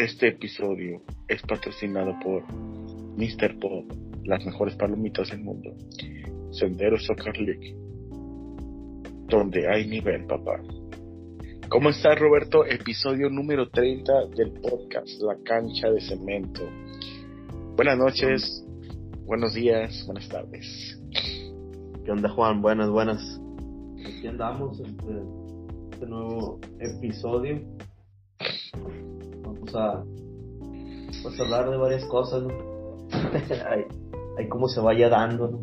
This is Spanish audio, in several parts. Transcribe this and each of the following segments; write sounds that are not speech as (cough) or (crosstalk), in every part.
Este episodio es patrocinado por Mr. Pop, las mejores palomitas del mundo. Sendero Soccer League, donde hay nivel, papá. ¿Cómo estás, Roberto? Episodio número 30 del podcast La Cancha de Cemento. Buenas noches, buenos días, buenas tardes. ¿Qué onda, Juan? Buenas, buenas. Aquí andamos, este, este nuevo episodio. A, pues, hablar de varias cosas, ¿no? (laughs) hay, hay cómo se vaya dando, ¿no?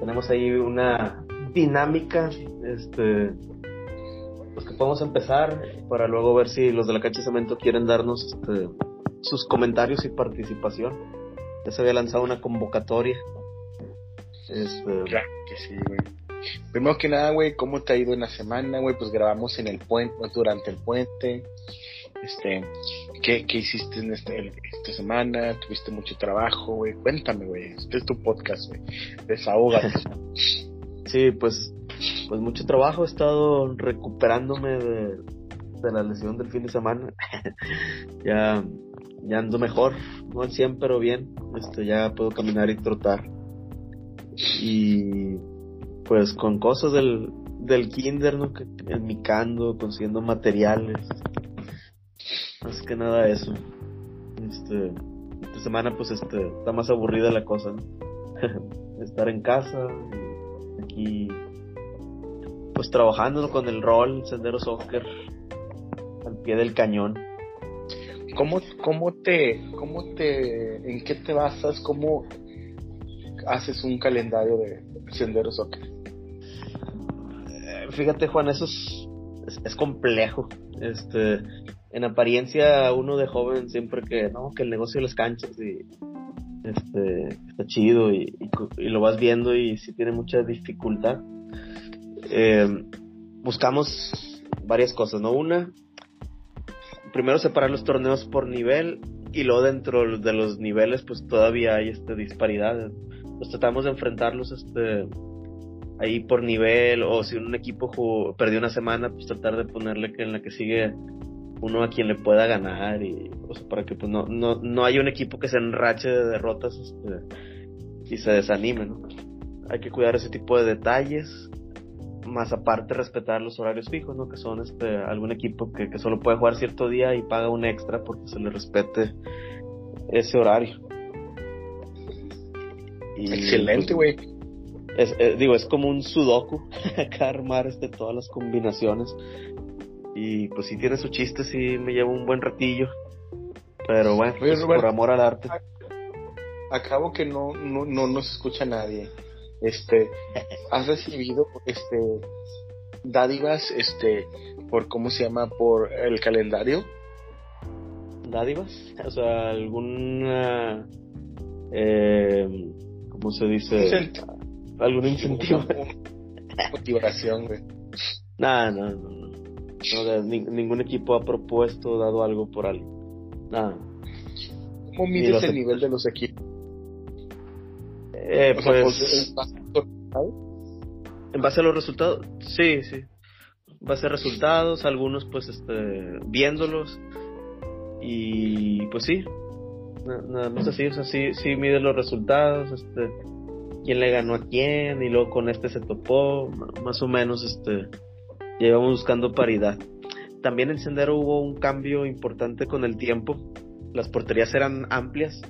Tenemos ahí una dinámica, este, pues que podemos empezar para luego ver si los de la cancha de cemento quieren darnos este, sus comentarios y participación. Ya se había lanzado una convocatoria. Este, Claro que sí, güey. Primero que nada, güey, ¿cómo te ha ido en la semana, güey? Pues grabamos en el puente, durante el puente. Este, ¿qué, qué hiciste en este, esta semana? ¿Tuviste mucho trabajo, güey? Cuéntame, güey. Este es tu podcast, güey. Desahógate. (laughs) Sí, pues, pues mucho trabajo. He estado recuperándome de, de la lesión del fin de semana. (laughs) ya, ya ando mejor, no al 100, pero bien. Este, ya puedo caminar y trotar. Y pues con cosas del, del kinder, ¿no? Enmicando, consiguiendo materiales. Más que nada eso. Este, esta semana pues este, está más aburrida la cosa, ¿no? (laughs) Estar en casa, aquí pues trabajando con el rol, Sendero Soccer, al pie del cañón. ¿Cómo, cómo te, cómo te, en qué te basas? ¿Cómo haces un calendario de Sendero Soccer? Eh, Fíjate Juan, eso es, es, es complejo. Este, en apariencia uno de joven siempre que no, que el negocio de las canchas y este está chido y, lo vas viendo y sí tiene mucha dificultad. Eh, buscamos varias cosas, ¿no? Una, primero separar los torneos por nivel y luego dentro de los niveles pues todavía hay este disparidad. Pues tratamos de enfrentarlos este ahí por nivel o si un equipo jugó- perdió una semana pues tratar de ponerle que en la que sigue uno a quien le pueda ganar y o sea, para que pues no, no, no haya un equipo que se enrache de derrotas este, y se desanime, ¿no? Hay que cuidar ese tipo de detalles, más aparte respetar los horarios fijos, ¿no? Que son este algún equipo que, que solo puede jugar cierto día y paga un extra porque se le respete ese horario. Y, Excelente, güey. es, eh, digo, es como un sudoku (laughs) acá armar este, todas las combinaciones. Y pues si tiene su chiste, sí me lleva un buen ratillo. Pero bueno, Oye, pues, por amor al arte. Acabo que no, no, no nos escucha nadie. Este, (laughs) ¿has recibido, este, dádivas, este, por cómo se llama, por el calendario? ¿Dádivas? O sea, alguna. Eh, ¿Cómo se dice? Incent- ¿Algún incentivo? (laughs) Motivación, güey. Nada, no, no, no. No, de- ni- ningún equipo ha propuesto o dado algo por algo. Nada. ¿Cómo mides el nivel de los equipos? Eh, sea, pues. En base a los resultados, sí, sí. En base a resultados, algunos pues este, viéndolos. Y pues sí, na- nada más así, o sea, sí, sí mide los resultados, este, quién le ganó a quién, y luego con este se topó, más o menos, este, llevamos buscando paridad. También en Sendero hubo un cambio importante con el tiempo, las porterías eran amplias,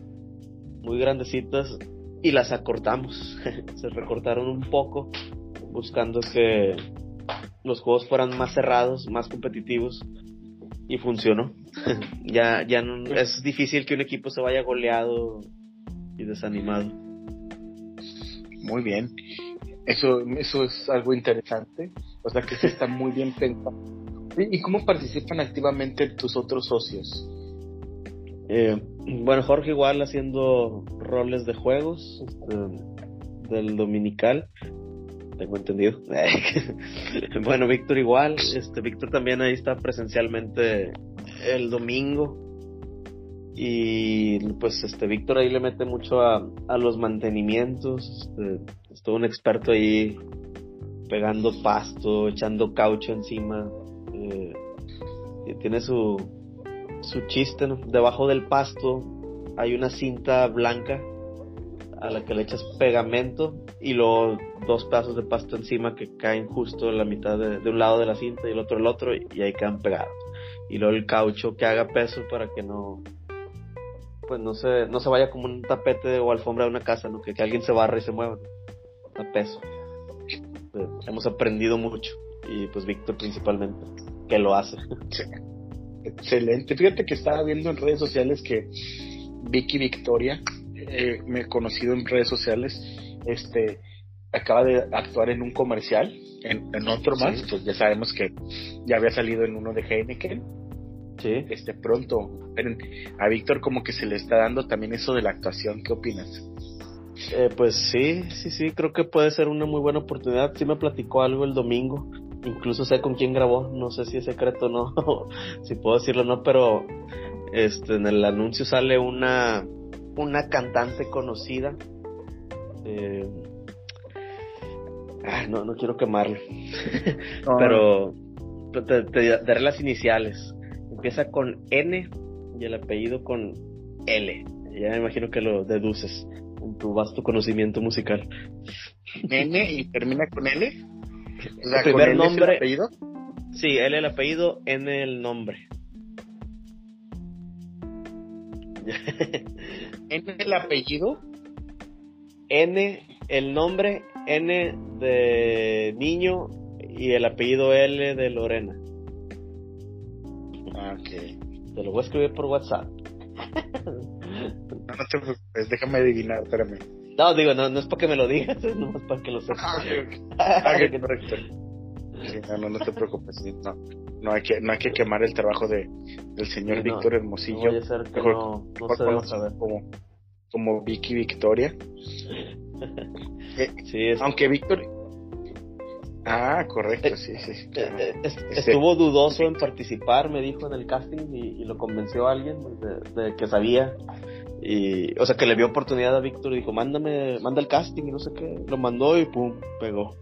muy grandecitas, y las acortamos, (laughs) se recortaron un poco, buscando que los juegos fueran más cerrados, más competitivos y funcionó. (laughs) ya ya no, es difícil que un equipo se vaya goleado y desanimado. Muy bien. Eso, eso es algo interesante. O sea que sí está muy bien pensado. ¿Y cómo participan activamente tus otros socios? Eh, bueno, Jorge igual haciendo roles de juegos este, del dominical, tengo entendido. (laughs) bueno, Víctor igual, este Víctor también ahí está presencialmente el domingo. Y pues este Víctor ahí le mete mucho a, a los mantenimientos, este, es todo un experto ahí pegando pasto, echando caucho encima. eh, tiene su, su chiste, ¿no? Debajo del pasto hay una cinta blanca a la que le echas pegamento y luego dos pedazos de pasto encima que caen justo en la mitad de, un lado de la cinta y el otro el otro y, ahí quedan pegados. Y luego el caucho que haga peso para que no pues no se, no se vaya como un tapete o alfombra de una casa, ¿no? Que, alguien se barre y se mueva, a peso. Pues, hemos aprendido mucho y pues Víctor principalmente, que lo hace. Excelente. Fíjate que estaba viendo en redes sociales que Vicky Victoria, eh, me he conocido en redes sociales, este, acaba de actuar en un comercial, en, otro más, pues ya sabemos que ya había salido en uno de Heineken. Sí. Este, pronto. A Víctor como que se le está dando también eso de la actuación, ¿qué opinas? Eh, pues sí, sí, sí, creo que puede ser una muy buena oportunidad. Sí me platicó algo el domingo, incluso sé con quién grabó, no sé si es secreto o no, (laughs) si puedo decirlo o no, pero este, en el anuncio sale una, una cantante conocida. Eh, ah, no, no quiero quemarlo, (laughs) pero te, daré las iniciales. Empieza con N y el apellido con L. Ya me imagino que lo deduces en tu vasto conocimiento musical. N y termina con L. el primer nombre. El apellido? Sí, L el apellido, N el nombre. (laughs) ¿N el apellido? N el nombre, N de niño y el apellido L de Lorena. Ah, ok. Te lo voy a escribir por WhatsApp. (laughs) No, no te preocupes, déjame adivinar, espérame. No, digo, no, no es para que me lo digas, (laughs) es nomás para que lo sepas. Ah, (laughs) ah correcto. no, no, te preocupes, no, no, hay que, no hay que quemar el trabajo de, del señor Víctor Hermosillo. No ser que no, no se. Como, como Vicky Victoria. (laughs) Eh, sí, es... Aunque Víctor, Ah, correcto, sí, sí. Eh, eh, estuvo dudoso en participar, me dijo en el casting y, lo convenció a alguien de, que sabía. Y, o sea, que le vio oportunidad a Víctor y dijo, mándame, manda el casting y no sé qué. Lo mandó y pum, pegó.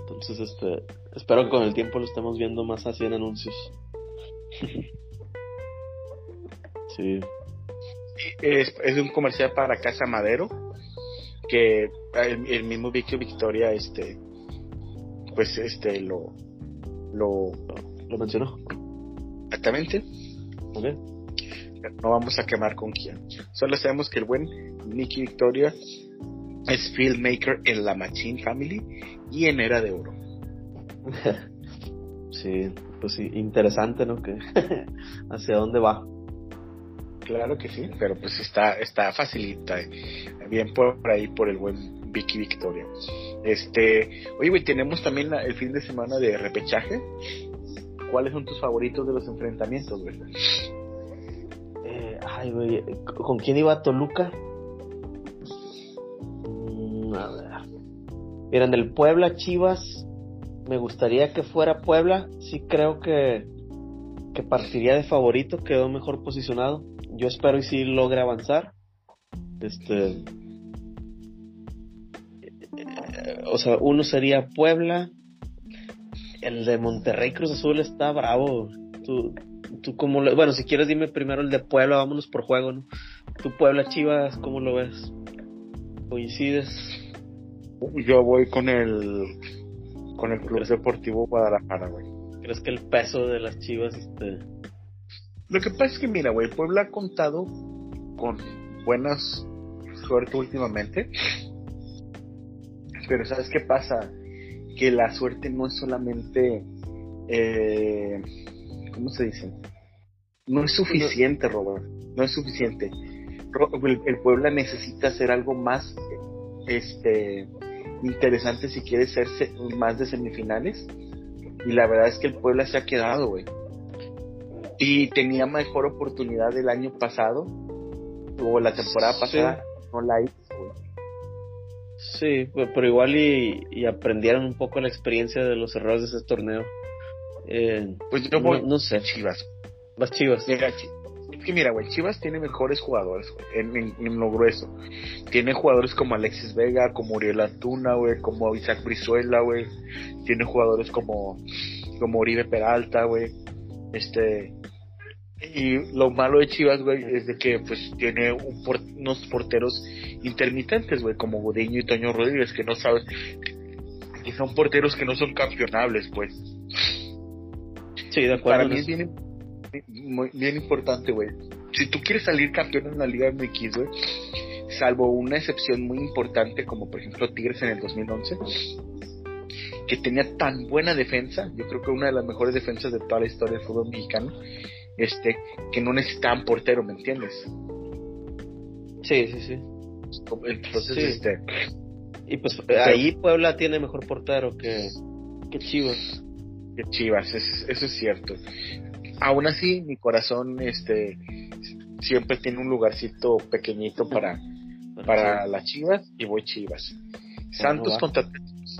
Entonces, este, espero que con el tiempo lo estemos viendo más así en anuncios. (laughs) sí. Es, es un comercial para Casa Madero que el, el mismo Víctor Victoria este pues este lo lo, lo mencionó. Exactamente. No vamos a quemar con quién. Solo sabemos que el buen Nicky Victoria es filmmaker en la Machine Family y en Era de Oro. (laughs) sí, pues sí, interesante, ¿no? Que (laughs) hacia dónde va. Claro que sí, pero pues está, está facilita, eh. bien por ahí por el buen Vicky Victoria. Este, oye, güey, tenemos también el fin de semana de repechaje. ¿Cuáles son tus favoritos de los enfrentamientos, güey? Eh, ay, güey, ¿con quién iba Toluca? Mm, a ver. Mira, en el Puebla Chivas, me gustaría que fuera Puebla. Sí creo que, que partiría de favorito, quedó mejor posicionado. Yo espero y sí logre avanzar. Este, o sea, uno sería Puebla, el de Monterrey Cruz Azul está bravo. Tú, tú cómo lo, bueno, si quieres dime primero el de Puebla, vámonos por juego, ¿no? Tú Puebla Chivas, ¿cómo lo ves? ¿Coincides? Yo voy con el con el Club Deportivo Guadalajara, güey. ¿Crees que el peso de las Chivas este Lo que pasa es que mira, güey, Puebla ha contado con buenas suerte últimamente pero ¿sabes qué pasa? Que la suerte no es solamente, eh, ¿cómo se dice? No es suficiente, Robert. No es suficiente. El, Puebla necesita hacer algo más este interesante si quiere ser más de semifinales. Y la verdad es que el Puebla se ha quedado, güey. Y tenía mejor oportunidad el año pasado, o la temporada pasada, no la hizo, Sí, pero igual y, aprendieron un poco la experiencia de los errores de ese torneo. Eh, pues yo voy no, sé. Chivas. Más Chivas. Mira, es que mira, güey, Chivas tiene mejores jugadores en, en, lo grueso. Tiene jugadores como Alexis Vega, como Uriel Antuna, güey, como Isaac Brizuela, güey. Tiene jugadores como, como Uribe Peralta, güey. Este, Y lo malo de Chivas, güey, es de que pues tiene un unos porteros intermitentes, güey, como Gudiño y Toño Rodríguez, que no sabes, que son porteros que no son campeonables, pues. Sí, de acuerdo. Para mí es bien, bien importante, güey. Si tú quieres salir campeón en la Liga MX, güey, salvo una excepción muy importante como por ejemplo Tigres en el 2011, que tenía tan buena defensa, yo creo que una de las mejores defensas de toda la historia del fútbol mexicano, este, que no necesitaban portero, ¿me entiendes? Sí, sí, sí. Entonces, este... Y pues ahí Puebla tiene mejor portero que, que Chivas. Chivas, eso es cierto. Aún así, mi corazón, este, siempre tiene un lugarcito pequeñito para, para las Chivas y voy Chivas. Santos contra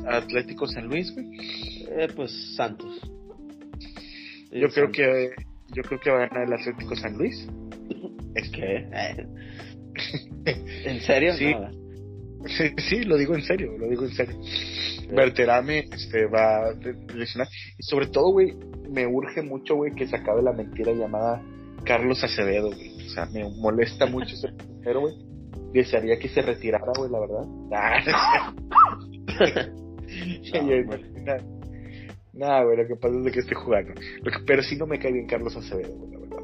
Atlético San Luis, eh, pues Santos. Yo creo que yo creo que va a ganar el Atlético San Luis. (laughs) ¿Es que? (laughs) ¿En serio? Sí. Sí. lo digo en serio, lo digo en serio. Berterame este, va a lesionar. Y sobre todo, güey, me urge mucho, güey, que se acabe la mentira llamada Carlos Acevedo, güey. O sea, me molesta mucho ese (laughs) pero, güey. Desearía que se retirara, güey, la verdad. (laughs) (laughs) Nada, güey, lo que pasa es que esté jugando. pero sí no me cae bien Carlos Acevedo, güey, la verdad.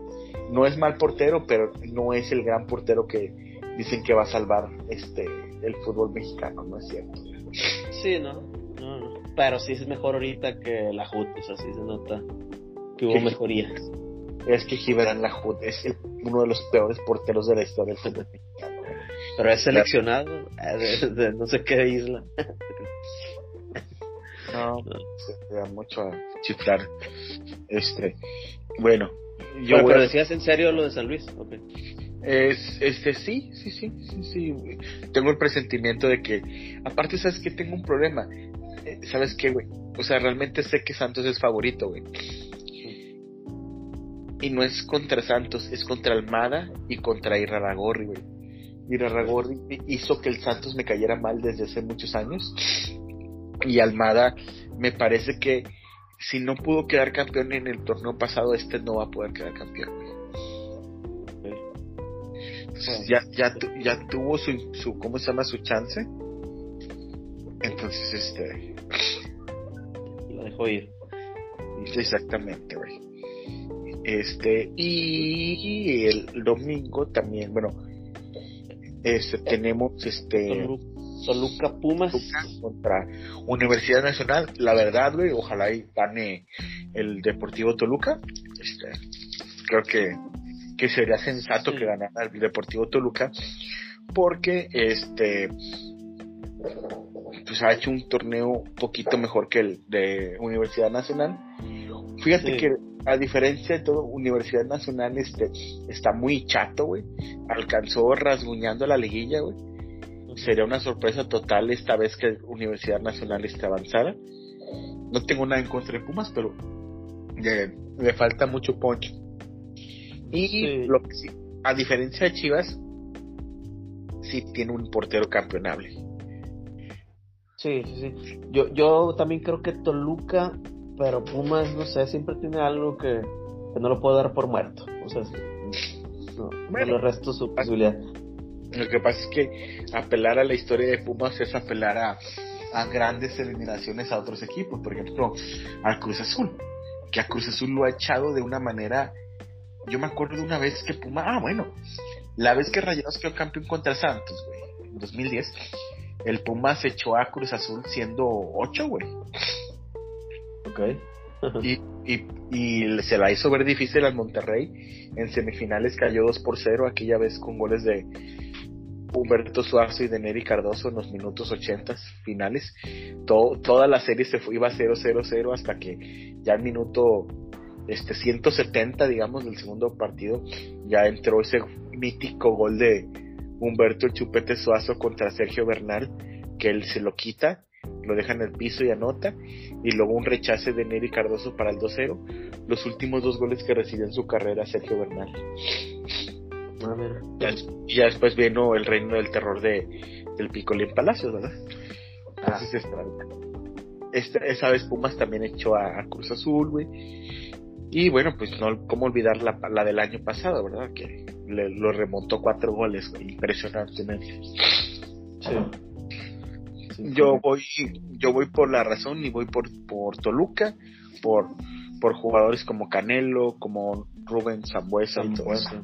No es mal portero, pero no es el gran portero que dicen que va a salvar este el fútbol mexicano, ¿no es cierto? Sí, no, no, no. Pero sí es mejor ahorita que la JUT, o sea, sí se nota que hubo mejoría es que Gibran Lajud es uno de los peores porteros de la historia del fútbol mexicano. Pero es seleccionado eh, de, no sé qué isla. No, se da mucho a chiflar. Este, bueno, yo pero decías en serio lo de San Luis, Es, este, sí, sí, sí, sí, sí. Tengo el presentimiento de que, aparte, sabes que tengo un problema. Eh, ¿Sabes qué, güey? O sea, realmente sé que Santos es favorito, güey y no es contra Santos, es contra Almada y contra Iraragorri, güey. Iraragorri hizo que el Santos me cayera mal desde hace muchos años. Y Almada me parece que si no pudo quedar campeón en el torneo pasado, este no va a poder quedar campeón, güey. Ya, ya, ya tuvo su, su, ¿cómo se llama? Su chance. Entonces, este... Lo dejó ir. Exactamente, güey. Este, y el domingo también, bueno, este, tenemos este Toluca Pumas contra Universidad Nacional. La verdad, güey, ojalá y gane el Deportivo Toluca. Este, creo que, que sería sensato que ganara el Deportivo Toluca porque este pues ha hecho un torneo un poquito mejor que el de Universidad Nacional. Fíjate que a diferencia de todo, Universidad Nacional este, está muy chato, güey. Alcanzó rasguñando la liguilla, güey. Sería una sorpresa total esta vez que Universidad Nacional esté avanzada. No tengo nada en contra de Pumas, pero le, falta mucho punch. Y lo que sí, a diferencia de Chivas, sí tiene un portero campeonable. Sí, sí, sí. Yo, yo también creo que Toluca pero Pumas, no sé, siempre tiene algo que, no lo puedo dar por muerto. O sea, no, bueno, le resto su posibilidad. Lo que pasa es que apelar a la historia de Pumas es apelar a, a grandes eliminaciones a otros equipos, por ejemplo, al Cruz Azul, que a Cruz Azul lo ha echado de una manera. Yo me acuerdo de una vez que Pumas, ah, bueno, la vez que Rayados quedó campeón contra Santos, güey, en 2010, el Pumas echó a Cruz Azul siendo 8, güey. (laughs) y, y, se la hizo ver difícil al Monterrey. En semifinales cayó 2 por 0, aquella vez con goles de Humberto Suazo y de Neri Cardoso en los minutos 80 finales. toda la serie se fue, iba 0-0-0 hasta que ya el minuto este 170, digamos, del segundo partido, ya entró ese mítico gol de Humberto Chupete Suazo contra Sergio Bernal, que él se lo quita lo deja en el piso y anota, y luego un rechace de Neri Cardoso para el 2-0, los últimos dos goles que recibió en su carrera Sergio Bernal. y ya después vino el reino del terror de del Picolín Palacios, ¿verdad? Entonces, ah. esta, esa vez Pumas también echó a, Cruz Azul, güey. Y bueno, pues no, cómo olvidar la, la del año pasado, ¿verdad? Que le, lo remontó cuatro goles, impresionantemente. Sí. yo voy, yo voy por la razón y voy por, por Toluca, por, por jugadores como Canelo, como Rubén Zambuesa y todo eso.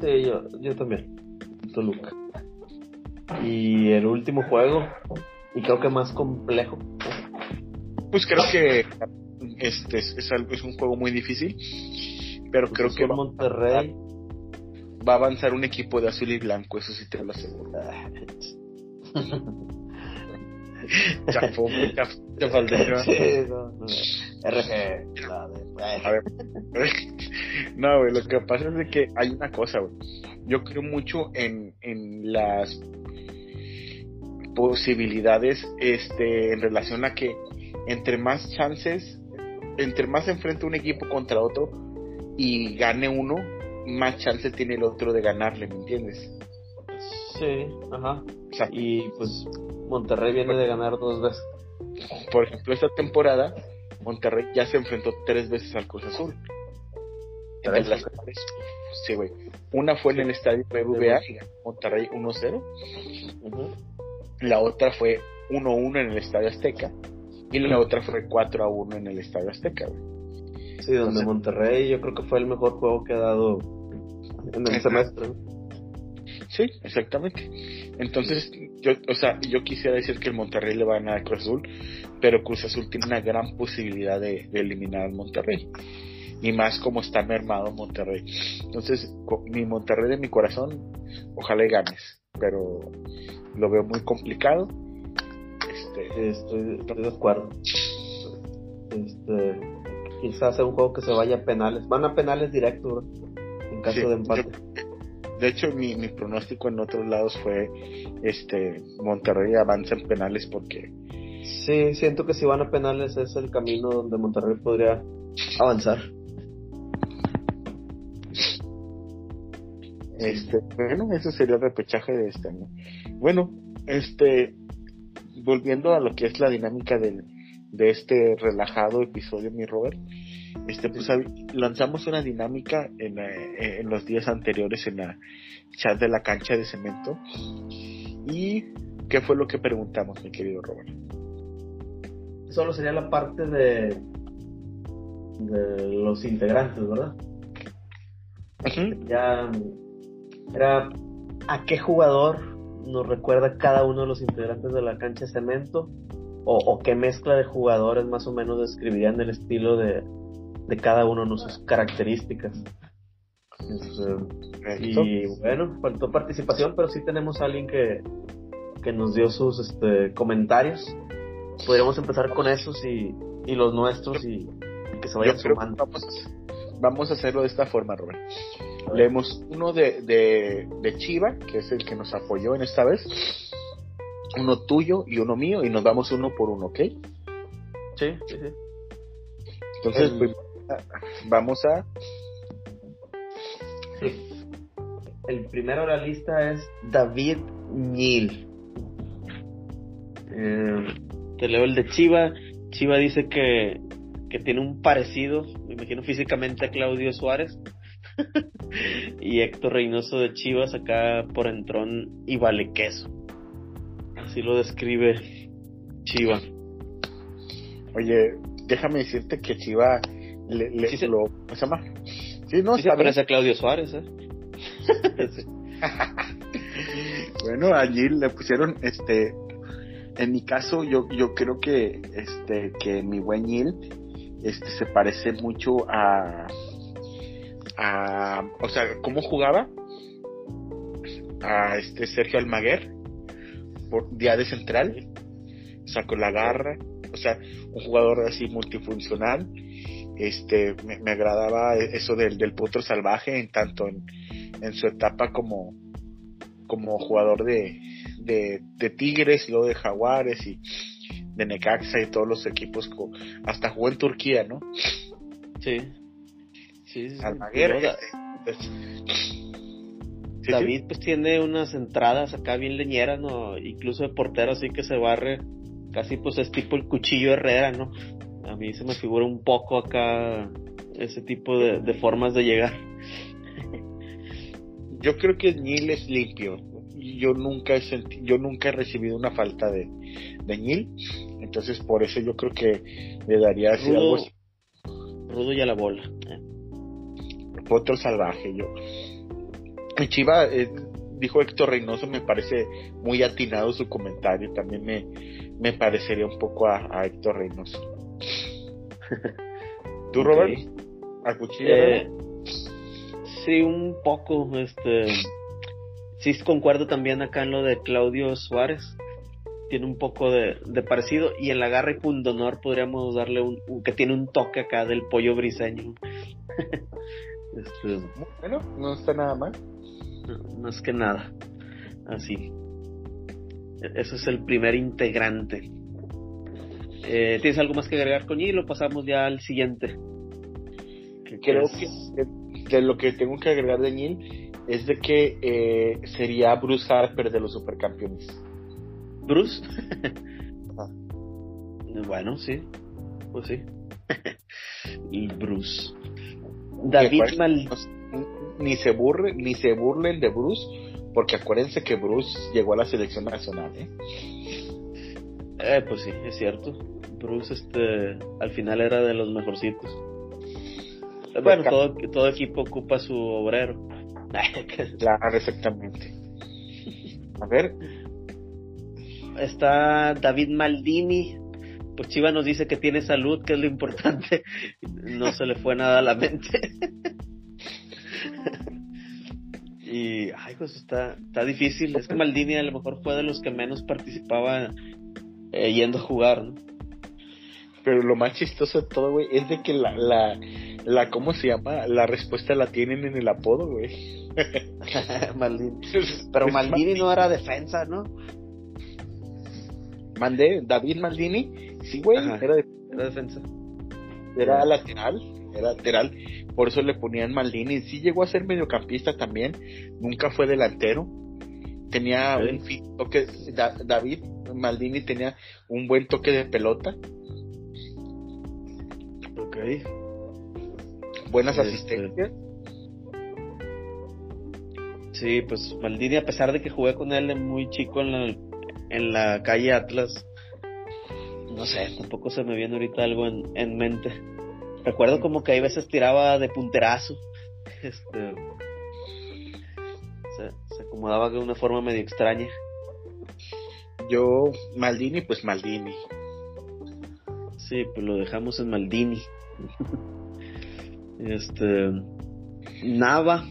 Sí, yo, yo también. Toluca. Y el último juego, y creo que más complejo. Pues creo que este es, es, un juego muy difícil, pero creo que Monterrey va a avanzar un equipo de azul y blanco, eso sí te lo aseguro. (laughs) no, no. RG. A ver. No, güey, lo que pasa es de que hay una cosa, güey. Yo creo mucho en, en las posibilidades este en relación a que entre más chances entre más se enfrenta un equipo contra otro y gane uno, más chance tiene el otro de ganarle, ¿me entiendes? Sí, ajá. y pues Monterrey viene de ganar dos veces. Por ejemplo, esta temporada Monterrey ya se enfrentó tres veces al Cruz Azul. Entre las sí, güey. Una fue en el estadio BBVA y Monterrey 1-0. La otra fue 1-1 en el estadio Azteca y la otra fue 4 a 1 en el Estadio Azteca, Sí, donde Monterrey yo creo que fue el mejor juego que ha dado en el semestre. Sí, exactamente. Entonces, yo, o sea, yo quisiera decir que el Monterrey le va a ganar a Cruz Azul, pero Cruz Azul tiene una gran posibilidad de, eliminar al Monterrey. Y más como está mermado Monterrey. Entonces, mi Monterrey de mi corazón, ojalá y ganes, pero lo veo muy complicado este, estoy, de acuerdo. Este, quizás sea un juego que se vaya a penales. Van a penales directos en caso de empate. de hecho, mi, mi pronóstico en otros lados fue este Monterrey avanza en penales porque. Sí, siento que si van a penales es el camino donde Monterrey podría avanzar. Este, bueno, eso sería el repechaje de este año. Bueno, este, volviendo a lo que es la dinámica del, de este relajado episodio, mi Robert, este, pues lanzamos una dinámica en, eh, en, los días anteriores en la chat de la cancha de cemento. ¿Y qué fue lo que preguntamos, mi querido Robert? Solo sería la parte de, de los integrantes, ¿verdad? Ya era a qué jugador nos recuerda cada uno de los integrantes de la cancha de cemento? ¿O, qué mezcla de jugadores más o menos describirían el estilo de, cada uno de sus características? y bueno, faltó participación, pero sí tenemos a alguien que, que nos dio sus este, comentarios. Podríamos empezar con esos y, los nuestros y, que se vayan sumando. Vamos, a hacerlo de esta forma, Rubén. Leemos uno de, de, de Chiva, que es el que nos apoyó en esta vez. Uno tuyo y uno mío, y nos damos uno por uno, ¿ok? Sí, sí, sí. Entonces, pues, vamos a. El primero de la lista es David Nil. Eh, te leo el de Chiva. Chiva dice que, que tiene un parecido, me imagino físicamente a Claudio Suárez. (laughs) y Héctor Reynoso de Chivas acá por entrón y vale queso. Así lo describe Chiva. Oye, déjame decirte que Chiva le, le se... lo se llama. Sí, no, se parece a Claudio Suárez, ¿eh? (laughs) bueno, allí le pusieron este en mi caso yo yo creo que este que mi buen Gil este se parece mucho a a, o sea, cómo jugaba a este Sergio Almaguer por día de central, sacó la garra, o sea, un jugador así multifuncional. Este, me, agradaba eso del, del potro salvaje en tanto en, en su etapa como, como jugador de, de, de Tigres y luego de Jaguares y de Necaxa y todos los equipos, hasta jugó en Turquía, ¿no? Sí. David pues tiene unas entradas acá bien leñeras, ¿no? Incluso de portero así que se barre, casi pues es tipo el cuchillo Herrera, ¿no? A mí se me figura un poco acá ese tipo de, de formas de llegar. Yo creo que Nil es limpio. Yo nunca he senti- yo nunca he recibido una falta de, de Nil. Entonces por eso yo creo que le daría así Rudo, algo así, rudo y a la bola. Eh, otro salvaje. Yo. Chiva eh, dijo Héctor Reynoso, me parece muy atinado su comentario. También me, me parecería un poco a, a Héctor Reynoso. (laughs) ¿Tú. Robert? Eh, sí, un poco, este, sí concuerdo también acá en lo de Claudio Suárez, tiene un poco de, de parecido, y en la garra y pundonor podríamos darle un, un- que tiene un toque acá del pollo briseño. (laughs) este, Bueno, no está nada mal. más que nada, así. E- Ese es el primer integrante. Eh, ¿Tienes algo más que agregar con él o pasamos ya al siguiente? Creo es- que lo que tengo que agregar de Neil es de que eh, sería Bruce Harper de los supercampeones. Bruce. Ajá. bueno, sí. Pues sí. (laughs) y Bruce. David Mal... Ni se burlen, ni se burlen de Bruce, porque acuérdense que Bruce llegó a la selección nacional, ¿eh? Eh, pues sí, es cierto. Bruce, este, al final era de los mejorcitos. Bueno, todo, todo equipo ocupa su obrero. (laughs) Claro, exactamente. A ver, Está David Maldini. Pues Chiva nos dice que tiene salud, que es lo importante. (laughs) No se le fue nada a la mente. (laughs) Y, ay, pues está, está difícil. Es que Maldini a lo mejor fue de los que menos participaba eh, yendo a jugar, ¿no? pero lo más chistoso de todo, güey, es de que la, la, la, ¿cómo se llama? La respuesta la tienen en el apodo, güey. (laughs) Maldini. Pero Maldini no era defensa, ¿no? Mandé David Maldini, sí, güey, Ajá. era, de- Era defensa. era lateral, era lateral, por eso le ponían Maldini. Sí llegó a ser mediocampista también, nunca fue delantero. Tenía un fin- toque, Da- David Maldini tenía un buen toque de pelota, Ok. buenas Este, asistencias. Sí, pues Maldini, a pesar de que jugué con él muy chico en la, en la calle Atlas, no sé, tampoco se me viene ahorita algo en, en mente. Recuerdo como que hay veces tiraba de punterazo. (laughs) Este. Se, se acomodaba de una forma medio extraña. Yo, Maldini, pues Maldini. Sí, pues lo dejamos en Maldini. (laughs) este. Nava.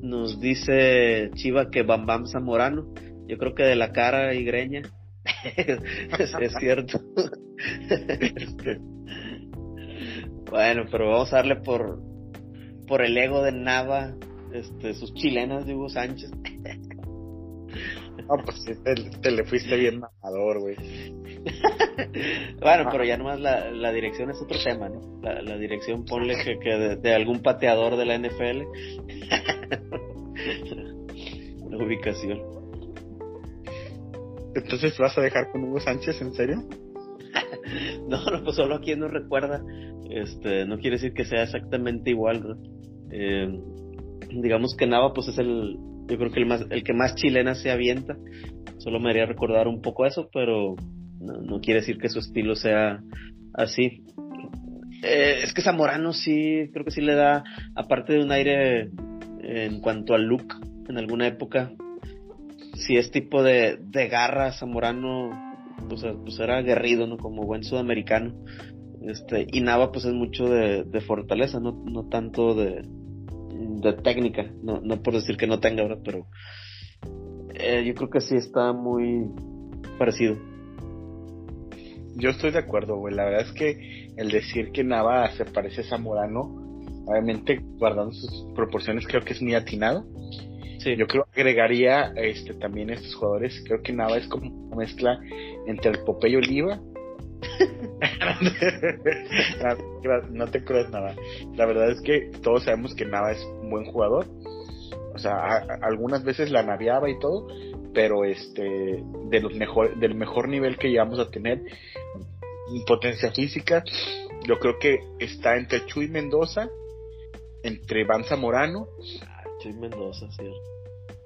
Nos dice Chiva que Bam Bam Zamorano. Yo creo que de la cara y greña. (laughs) es, cierto. (laughs) Bueno, pero vamos a darle por por el ego de Nava, este, sus chilenas de Hugo Sánchez. No, pues te, te le fuiste bien mamador, güey. Bueno, pero ya nomás la, la dirección es otro tema, ¿no? La, la dirección ponle que, que de, de algún pateador de la NFL. (laughs) la ubicación. Entonces, ¿vas a dejar con Hugo Sánchez, en serio? (laughs) No, no, pues solo quien nos recuerda. Este, no quiere decir que sea exactamente igual, ¿no? Eh, digamos que Nava, pues es el, yo creo que el más, el que más chilena se avienta. Solo me haría recordar un poco eso, pero no, no quiere decir que su estilo sea así. Eh, es que Zamorano sí, creo que sí le da, aparte de un aire en cuanto al look, en alguna época, si es tipo de, de garra, Zamorano, pues, pues era aguerrido, ¿no? Como buen sudamericano. Este, y Nava, pues es mucho de, de fortaleza, no, no tanto de, de técnica, no, no por decir que no tenga, ¿verdad? Pero eh, yo creo que sí está muy parecido. Yo estoy de acuerdo, güey. La verdad es que el decir que Nava se parece a Zamorano, obviamente guardando sus proporciones, creo que es muy atinado. Yo creo que agregaría este, también a estos jugadores. Creo que Nava es como una mezcla entre el Popeye Oliva. (laughs) no, te creas nada. La verdad es que todos sabemos que Nava es un buen jugador. O sea, algunas veces la naviaba y todo, pero este de los mejor del mejor nivel que llegamos a tener, potencia física, yo creo que está entre Chuy Mendoza, entre Van Zamorano. Ah, Chuy Mendoza, sí.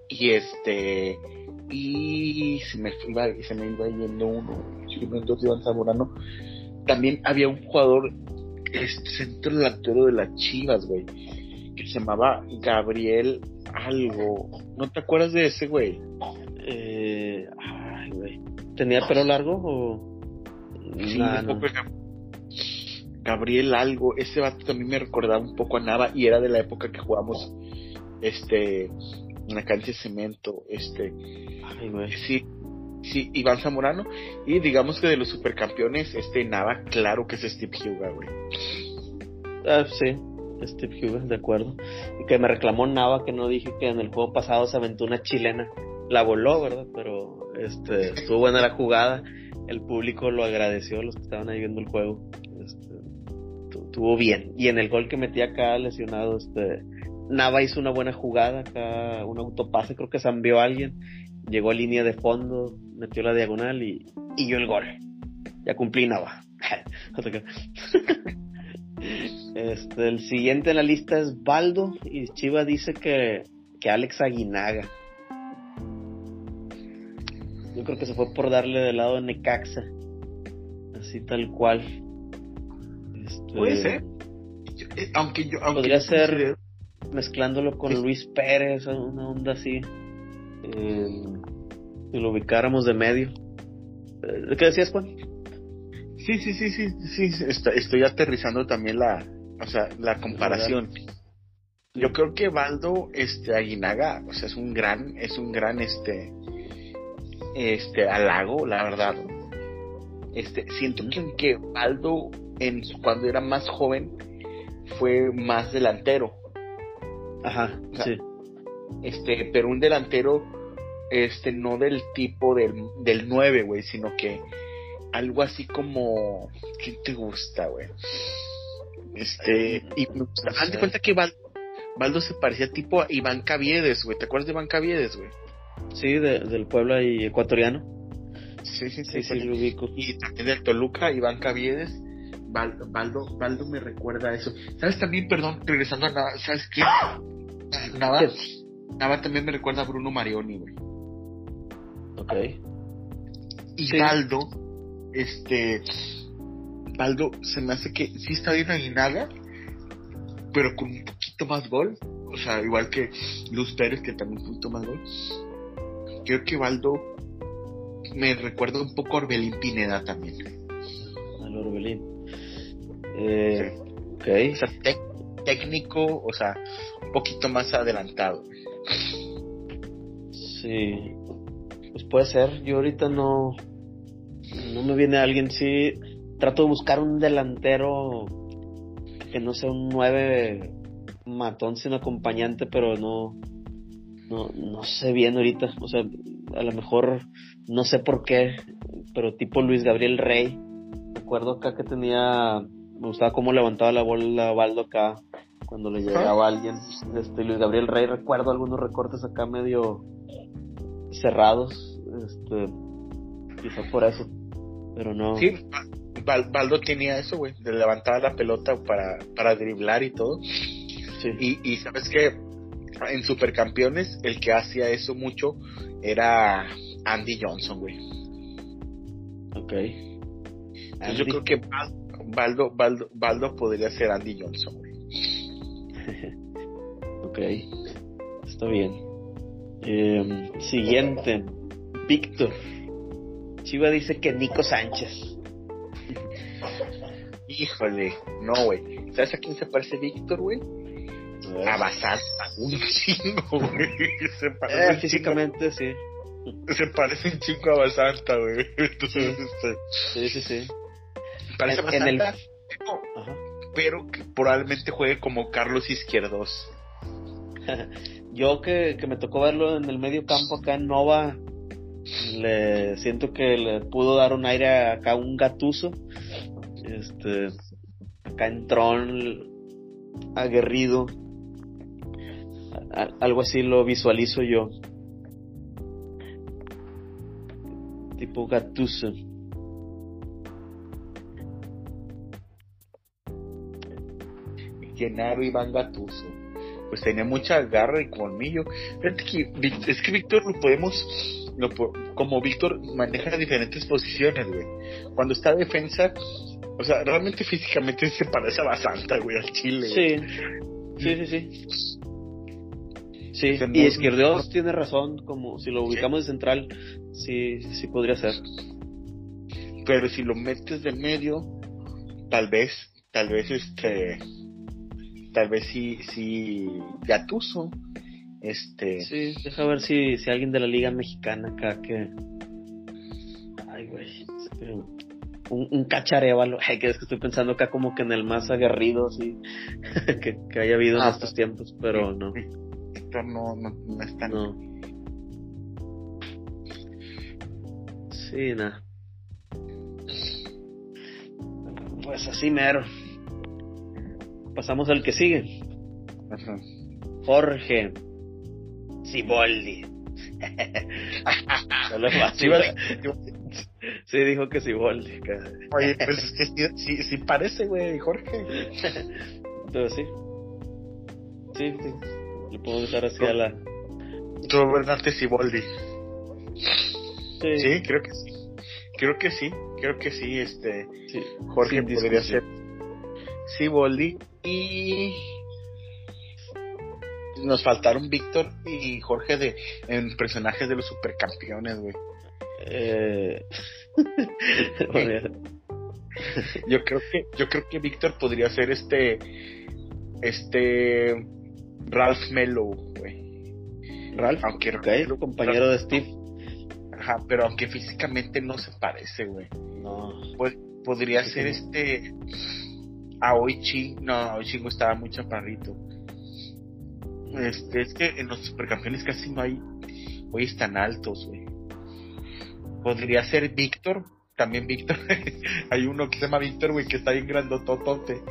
Y este. Y se me, iba, se me iba yendo uno. Mendoza y Van Zamorano. También había un jugador, este centro delantero de las Chivas, güey. Que se llamaba Gabriel Algo. ¿No te acuerdas de ese, güey? Eh, ay, güey. ¿Tenía pelo largo o.? Sí, Gabriel Algo, ese vato también me recordaba un poco a Nava y era de la época que jugamos este en la cancha de cemento, este Ay, güey. sí, sí, Iván Zamorano y digamos que de los supercampeones este Nava, claro que es Steve Huga, güey. Ah, sí, Steve Huga, de acuerdo. Y que me reclamó Nava que no dije que en el juego pasado se aventó una chilena. La voló, ¿verdad? Pero este estuvo buena la jugada. El público lo agradeció, los que estaban ahí viendo el juego. Este, estuvo bien. Y en el gol que metí acá lesionado, este Nava hizo una buena jugada acá, un autopase, creo que zambió a alguien, llegó a línea de fondo, metió la diagonal y, y yo el gol. Ya cumplí Nava. (laughs) (laughs) este, el siguiente en la lista es Baldo y Chiva dice que, que Alex Aguinaga. Yo creo que se fue por darle del lado de Necaxa. Así tal cual. Este, Puede ser. Eh, aunque yo. Aunque podría ser mezclándolo con Luis Pérez, una onda así. Eh, si lo ubicáramos de medio. Eh, ¿Qué decías, Juan? Sí, sí, sí, sí, sí. estoy aterrizando también la, o sea, la comparación. Yo creo que Baldo, este, Aguinaga, o sea, es un gran, es un gran, este, este, halago, la verdad. Este, siento que, que Baldo, en, cuando era más joven, fue más delantero. Ajá, sí. Este, pero un delantero, este, no del tipo del, del 9, güey, sino que algo así como, ¿qué te gusta, güey? Este, y haz de cuenta que Baldo, se parecía tipo a Iván Caviedes, güey. ¿Te acuerdas de Iván Caviedes, güey? Sí, del pueblo y ecuatoriano. Sí, sí, sí, sí, lo ubico. Y también del Toluca, Iván Caviedes. Baldo, Baldo me recuerda a eso. ¿Sabes también, perdón, regresando a Nava, ¿sabes qué? Nava, Nava también me recuerda a Bruno Marioni, güey. Ok. Y Baldo, este. Baldo se me hace que sí está bien Aguinaga, pero con un poquito más gol. O sea, igual que Luz Pérez, que también un poquito más gol. Creo que Baldo me recuerda un poco a Orbelín Pineda también. Al Orbelín. Eh, Ok. O sea, técnico, o sea, poquito más adelantado. Sí. Pues puede ser. Yo ahorita no. No me viene alguien, sí. Trato de buscar un delantero que no sea un 9 matón sin acompañante, pero no, no, no sé bien ahorita. O sea, a lo mejor no sé por qué, pero tipo Luis Gabriel Rey. Recuerdo acá que tenía, me gustaba cómo levantaba la bola Baldo acá cuando le llegaba a alguien. Este Luis Gabriel Rey, recuerdo algunos recortes acá medio cerrados, este, quizá por eso, pero no. Sí, Baldo tenía eso, güey, de levantar la pelota para, para driblar y todo. Y, y sabes que en Supercampeones el que hacía eso mucho era Andy Johnson, güey. Ok. yo creo que Baldo, Baldo, Baldo podría ser Andy Johnson, güey. (laughs) ok. Está bien. Eh, siguiente. Víctor. Chiva dice que Nico Sánchez. (laughs) Híjole, no, güey. ¿Sabes a quién se parece Víctor, güey? A Basanta, un chingo, (laughs) güey. Se parece eh, físicamente, sí. Se parece un chingo a Basanta, güey. Entonces, sí. este. Sí, sí, sí. Parece en, Basanta, en el... Ajá. Pero que probablemente juegue como Carlos Izquierdos. (laughs) Yo que, que me tocó verlo en el medio campo acá en Nova, le siento que le pudo dar un aire acá un gatuso. Este acá entró aguerrido. Algo así lo visualizo yo. Tipo Gattuso Genaro Iván Gatuso. Pues tenía mucha garra y colmillo. Es que Víctor lo podemos, lo, como Víctor maneja diferentes posiciones, güey. Cuando está defensa, o sea, realmente físicamente se parece a Basanta, güey, al Chile. Sí, sí, sí, sí. Sí, y Izquierdos tiene razón, como si lo ubicamos de central, sí, sí podría ser. Pero si lo metes de medio, tal vez, tal vez este, tal vez sí, sí, Gatuso, este. Sí, deja ver si, si alguien de la liga mexicana acá que, ay güey, un, un cacharévalo, (laughs) ay que es que estoy pensando acá como que en el más aguerrido, sí, (laughs) que, que haya habido en ah, estos tiempos, pero no no, no, no está. No. Sí, nada. Pues así mero. Pasamos al que sigue. Jorge (laughs) Siboldi. sí, dijo que Siboldi. Oye, pues es que sí, sí, parece, güey, Jorge. (laughs) Pero sí. Sí, sí. Le puedo dejar así a la. Robert Siboldi. Sí. sí, creo que sí. Creo que sí, creo que sí, este. Jorge podría ser Siboldi. Y. Nos faltaron Víctor y Jorge de en personajes de los supercampeones, güey. Eh... (laughs) yo creo que yo creo que Víctor podría ser este este Ralph Mello, güey. Ralph, aunque okay, compañero de Steve. Ajá, pero aunque físicamente no se parece, güey. No. Pues podría ser este Aoichi, no, Aoichi estaba muy chaparrito. Este, es que en los supercampeones casi no hay güeyes tan altos, güey. Podría ser Víctor, también Víctor. (laughs) hay uno que se llama Víctor, güey, que está bien grandototote.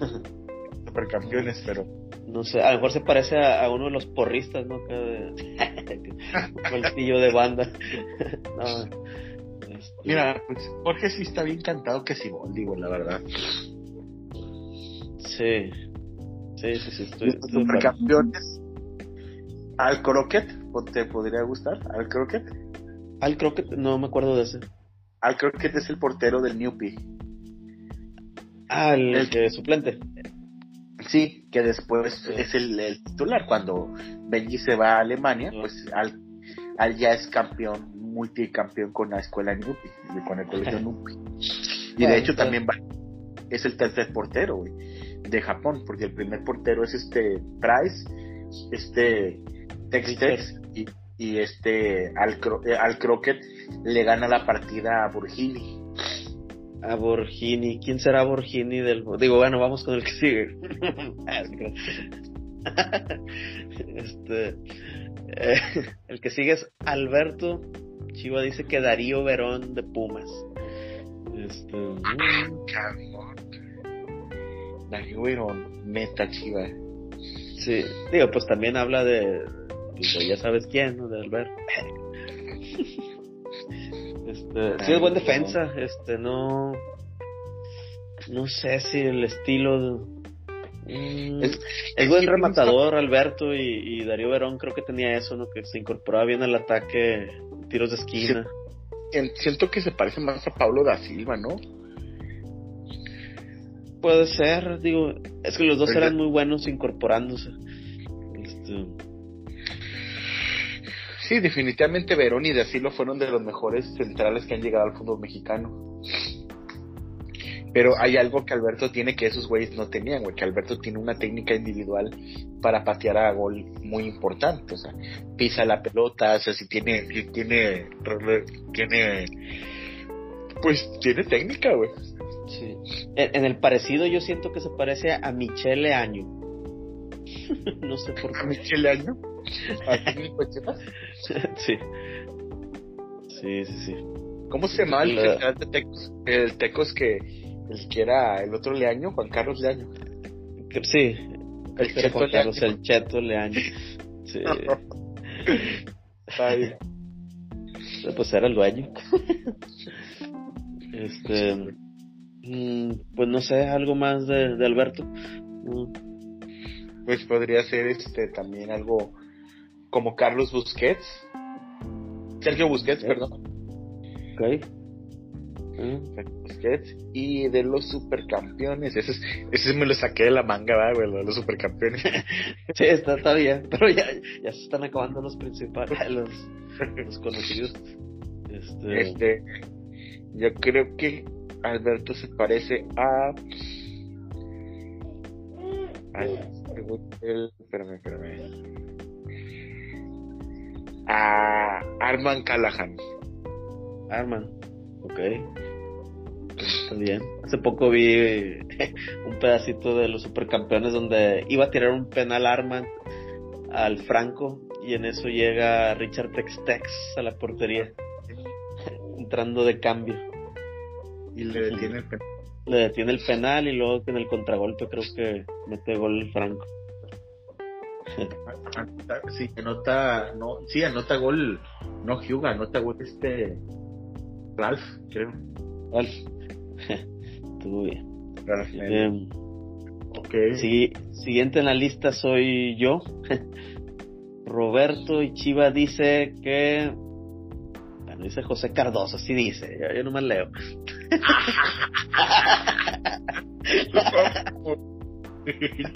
(laughs) supercampeones, pero no sé, a lo mejor se parece a, uno de los porristas, ¿no? tío (laughs) de banda. Este, Mira, pues Jorge sí está bien cantado que Simón, digo, la verdad. Sí. Sí, sí, sí, estoy. Supercampeones. Al Croquet, ¿te podría gustar? Al Croquet. Al Croquet, no me acuerdo de ese. Al Croquet es el portero del Newpie. Ah, el, suplente. Sí, que después es el, titular. Cuando Benji se va a Alemania, pues al, al, ya es campeón, multicampeón con la escuela Nupi, con el colegio Nupi. Y de hecho también va, es el tercer portero, de Japón, porque el primer portero es este Price, este Tex y, y este al, eh, al Crockett le gana la partida a Burgini a Borgini. ¿Quién será Borgini del... Digo, bueno, vamos con el que sigue. (laughs) (laughs) este, eh, (laughs) el que sigue es Alberto. Chiva dice que Darío Verón de Pumas. Este, mm. Darío Verón, meta Chiva. Sí, digo, pues también habla de, pues, ya sabes quién, ¿no? De Alberto. (laughs) Este, sí es buen defensa, este, no, no sé si el estilo, mm, es, buen rematador Alberto y, Darío Verón creo que tenía eso, ¿no? Que se incorporaba bien al ataque, tiros de esquina. Siento que se parece más a Pablo da Silva, ¿no? Puede ser, digo, es que los dos eran muy buenos incorporándose. Este, Sí, definitivamente Verón y De Asilo fueron de los mejores centrales que han llegado al fútbol mexicano. Pero hay algo que Alberto tiene que esos güeyes no tenían, güey, que Alberto tiene una técnica individual para patear a gol muy importante, o sea, pisa la pelota, o sea, si tiene, tiene, tiene, pues tiene técnica, güey. Sí. En, el parecido yo siento que se parece a Michele Año. (laughs) no sé por qué. ¿A Michele Año? (laughs) sí. Sí, sí, sí. ¿Cómo se llama el, de Tecos? El Tecos que el que era el otro Leaño, Juan Carlos Leaño. Sí, el Cheto Juan Carlos, el Cheto Leaño. Sí. (laughs) Pues era el dueño. este. Mm, pues no sé, algo más de, de Alberto. Pues podría ser este también algo como Carlos Busquets. Sergio Busquets, perdón. Ok. Mm. Busquets. Y de los supercampeones. Ese, es- ese me lo saqué de la manga, ¿verdad, güey, lo de los supercampeones. (laughs) Sí, está, está bien, pero ya, ya se están acabando los principales, (laughs) los, los conocidos. Este, Este, yo creo que Alberto se parece a. El- espérame, espérame. A Arman Callahan. Arman, ok. Está bien. Hace poco vi (laughs) un pedacito de los supercampeones donde iba a tirar un penal Arman al Franco y en eso llega Richard Textex a la portería, entrando de cambio. Y le detiene el penal. (laughs) Le detiene el penal y luego en el contragolpe creo que mete gol Franco. Anota- Sí, anota, no, sí, anota gol, no Hugo, anota gol este Ralph, creo. Ralph. (laughs) Estuvo bien. Ralph, ok. Sí, siguiente en la lista soy yo. (laughs) Roberto y Chiva dice que. Dice José Cardoso, así dice. Yo, yo nomás leo.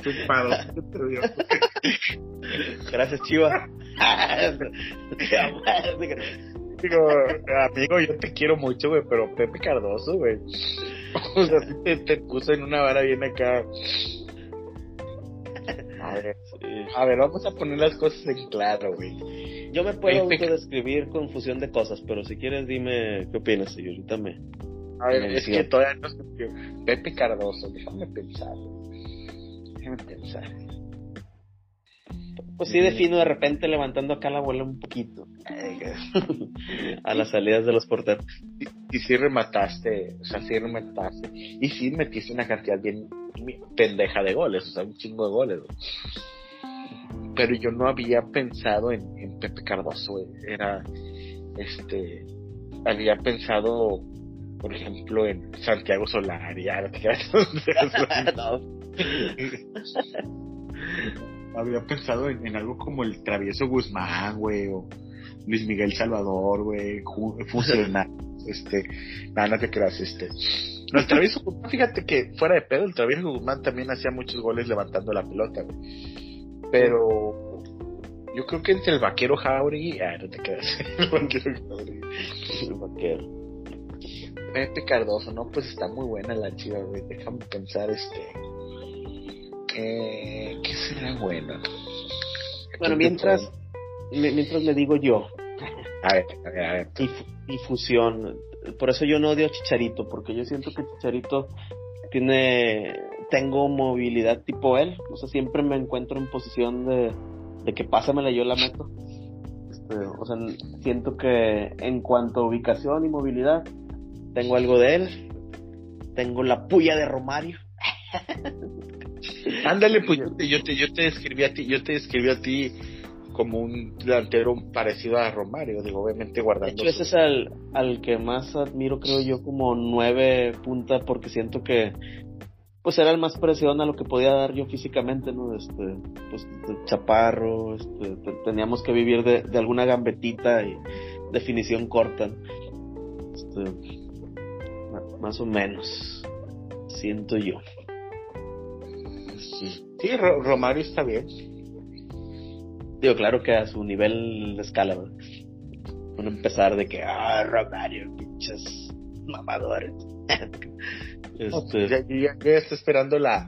Chupado. (laughs) Gracias, Chiva. Digo, amigo, yo te quiero mucho, güey, pero Pepe Cardoso, güey. O sea, sí te, te puso en una vara bien acá. A ver, a ver, vamos a poner las cosas en claro, güey. Yo me puedo Pepe- describir confusión de cosas, pero si quieres dime qué opinas y ahorita me... A ver, Me es que todavía no me- Pepe Cardoso, déjame pensar. Déjame pensar. Pues sí defino de repente levantando acá la bola un poquito. (laughs) A las salidas de los porteros. Y sí remataste, o sea, sí remataste. Y sí metiste una cantidad bien pendeja de goles, o sea, un chingo de goles. güey. Pero yo no había pensado en, en Pepe Cardoso, güey. Era, este, había pensado, por ejemplo, en Santiago Solari. (laughs) (laughs) había pensado en, en algo como el Travieso Guzmán, güey, o Luis Miguel Salvador, güey, fusionar, (laughs) este, nada, no te creas, este. No, el Travieso Guzmán, fíjate que fuera de pedo, el Travieso Guzmán también hacía muchos goles levantando la pelota, güey. Pero yo creo que entre el vaquero Jauregui, ah, no te creas, (laughs) el vaquero Jauregui. el vaquero. Pepe Cardoso, no, pues está muy buena la chiva, güey. Déjame pensar, este. Eh, ¿Qué será bueno? Bueno, mientras, mi- mientras le digo yo, A ver, a ver, a ver. y, y fusión, por eso yo no odio a Chicharito, porque yo siento que Chicharito tiene, tengo movilidad tipo él, o sea, siempre me encuentro en posición de, de que pásamela, yo la meto. Este, o sea, siento que en cuanto a ubicación y movilidad, tengo algo de él, tengo la puya de Romario. (laughs) Ándale, pues yo te, yo te, yo te describí a ti, yo te describí a ti como un delantero parecido a Romario, digo, obviamente De guardando. hecho, ese es al, al que más admiro, creo yo, como nueve punta, porque siento que pues era el más parecido a lo que podía dar yo físicamente, ¿no? Este, pues chaparro, este, te- teníamos que vivir de, de alguna gambetita y definición corta. ¿no? Este, más o menos, siento yo. Sí, Sí, Ro- Romario está bien. Digo, claro que a su nivel de escala, ¿verdad? A empezar de que, ah, Romario, pinches mamadores. No, este, pues ya, ya, ya está esperando la,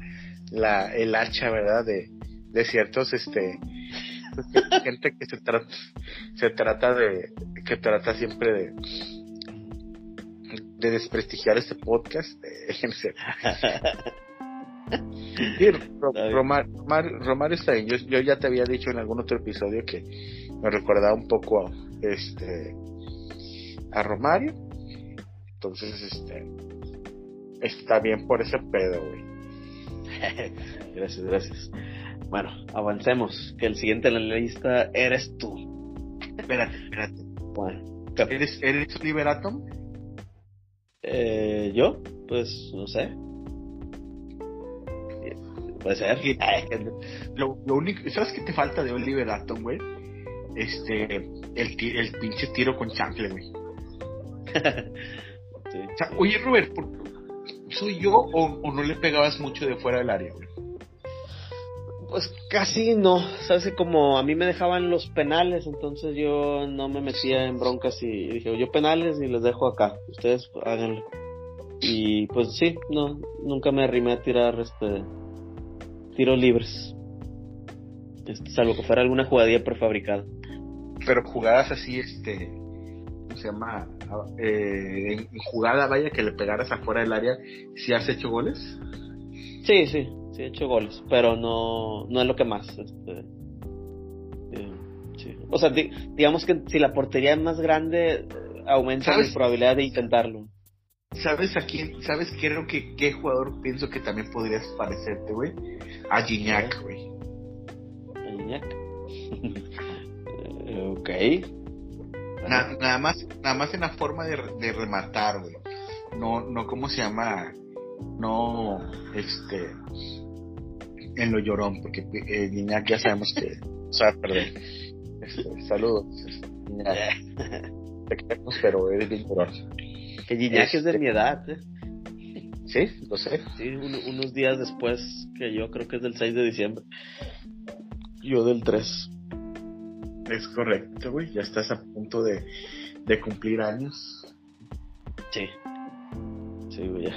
la, el hacha, ¿verdad? De, de ciertos, este, pues, (laughs) gente que se trata, se trata de, que trata siempre de, de desprestigiar este podcast. eh. (laughs) Sí, (laughs) Ro- Está bien. Romar, Romar- Romario está bien. Yo, yo ya te había dicho en algún otro episodio que me recordaba un poco a, este, a Romario. Entonces, este, está bien por ese pedo, güey. (laughs) gracias, gracias. Bueno, avancemos, que el siguiente en la lista eres tú. Espérate, espérate. Bueno, ¿Eres, eres Oliver Atom? eh, ¿yo? Pues, no sé. Puede ser. lo, lo, único, ¿sabes qué te falta de Oliver Atom, güey? Este, el, el pinche tiro con chancle, güey. (laughs) oye, Robert, ¿soy yo o, no le pegabas mucho de fuera del área, güey? Pues casi no, sabes como a mí me dejaban los penales, entonces yo no me metía en broncas y dije, yo penales y les dejo acá, ustedes háganlo. Y pues sí, no, nunca me arrimé a tirar este tiros libres. Este, salvo que fuera alguna jugadilla prefabricada. Pero jugadas así, este, ¿cómo se llama? Eh, en jugada, vaya, que le pegaras afuera del área, ¿si has hecho goles? Sí, sí, sí he hecho goles, pero no, no es lo que más. Este, eh, O sea, digamos que si la portería es más grande, aumenta la probabilidad de intentarlo. ¿Sabes a quién? ¿Sabes creo que qué jugador pienso que también podrías parecerte, güey? A Gignac, güey. A Gignac. (laughs) ok. Nada más, nada más en la forma de, de rematar, güey. No, no, ¿cómo se llama? No, este, en lo llorón, porque eh, ya sabemos que sabe perder. Este, saludos, Te queremos, pero eres bien llorón. Que Gignac es de mi edad, ¿eh? Sí, lo sé. Sí, unos días después que yo, creo que es del 6 de diciembre. Yo del 3. Es correcto, güey. Ya estás a punto de, de cumplir años. Sí. Sí, güey, ya.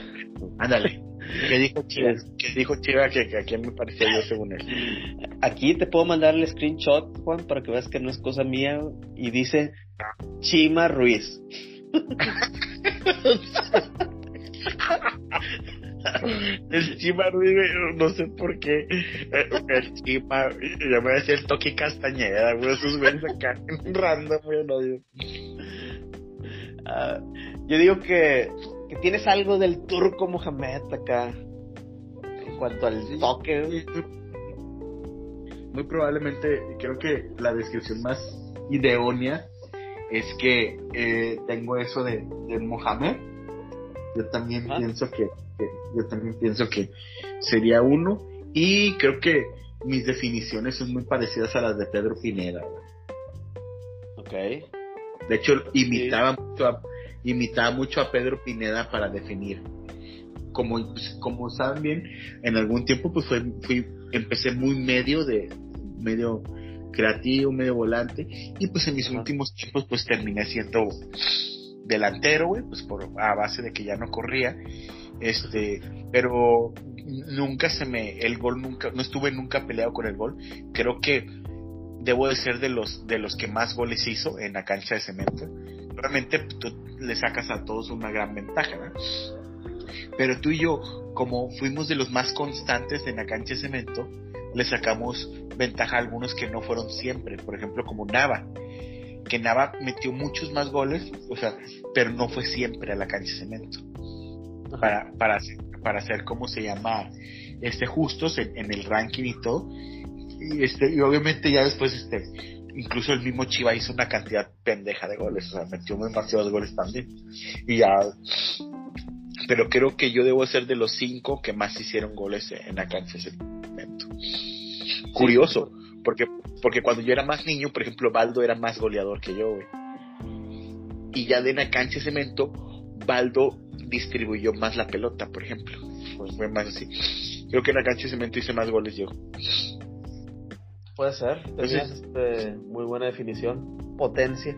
Ándale. ¿Qué dijo (laughs) Chiva? ¿Qué dijo Chiva que, que a quién me parecía yo según él? Aquí te puedo mandar el screenshot, Juan, para que veas que no es cosa mía. Y dice Chima Ruiz. (laughs) (laughs) el Chima no sé por qué. El Chima, yo me decía el Toque Castañeda, güey, esos güeyes acá, (laughs) random, güey, no, yo. Ah, yo digo que, que tienes algo del turco Mohamed acá, en cuanto al toque. Muy probablemente, creo que la descripción más idónea es que eh, tengo eso de, de Mohamed. Yo también pienso que, yo también pienso que sería uno y creo que mis definiciones son muy parecidas a las de Pedro Pineda. Ok. De hecho, imitaba mucho a, imitaba mucho a Pedro Pineda para definir. Como, como saben bien, en algún tiempo pues fui, fui empecé muy medio de medio creativo, medio volante, y pues en mis últimos tiempos pues terminé siendo delantero, güey, pues por a base de que ya no corría, este, pero nunca se me, el gol nunca, no estuve nunca peleado con el gol, creo que debo de ser de los, de los que más goles hizo en la cancha de cemento, realmente tú le sacas a todos una gran ventaja, ¿no? Pero tú y yo, como fuimos de los más constantes en la cancha de cemento, le sacamos ventaja a algunos que no fueron siempre, por ejemplo como Nava, que Nava metió muchos más goles, o sea, pero no fue siempre a la cancha de cemento. Para, para, para ser como se llama, este, justos en, el ranking y todo. Y este, y obviamente ya después, este, incluso el mismo Chiva hizo una cantidad pendeja de goles, o sea, metió demasiados goles también. Y ya, pero creo que yo debo ser de los cinco que más hicieron goles en la cancha de cemento curioso, porque, porque cuando yo era más niño, por ejemplo, Baldo era más goleador que yo, Y ya de la cancha de cemento, Baldo distribuyó más la pelota, por ejemplo. Pues fue más así. Creo que en la cancha de cemento hice más goles yo. Puede ser, tenías este, muy buena definición, potencia.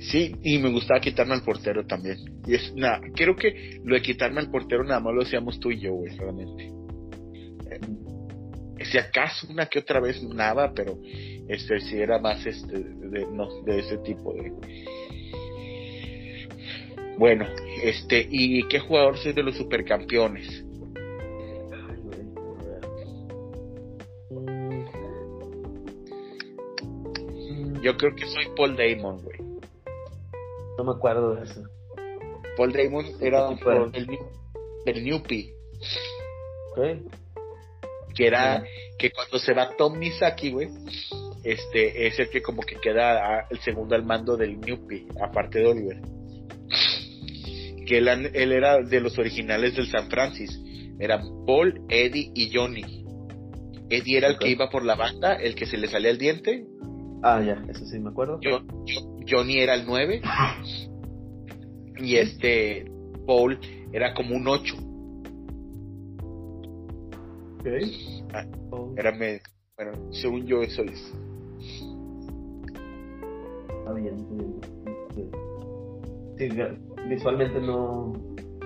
Sí, y me gustaba quitarme al portero también. Y es nada, creo que lo de quitarme al portero nada más lo hacíamos tú y yo, güey, realmente si acaso una que otra vez nada, pero este si era más este de, no, de ese tipo de bueno, este, ¿y qué jugador soy de los supercampeones? Yo creo que soy Paul Damon, güey. No me acuerdo de eso. Paul Damon era el, el Newpie. Okay que era que cuando se va Tom Misaki, güey, este es el que como que queda el segundo al mando del Newpie, aparte de Oliver. Que él, era de los originales del San Francisco. Eran Paul, Eddie y Johnny. Eddie era el que iba por la banda, el que se le salía el diente. Ah, ya, eso sí me acuerdo. Johnny era el 9. (laughs) y este Paul era como un 8. Ok. Ah, era medio. Bueno, según yo, eso es. Está bien, Sí, visualmente no,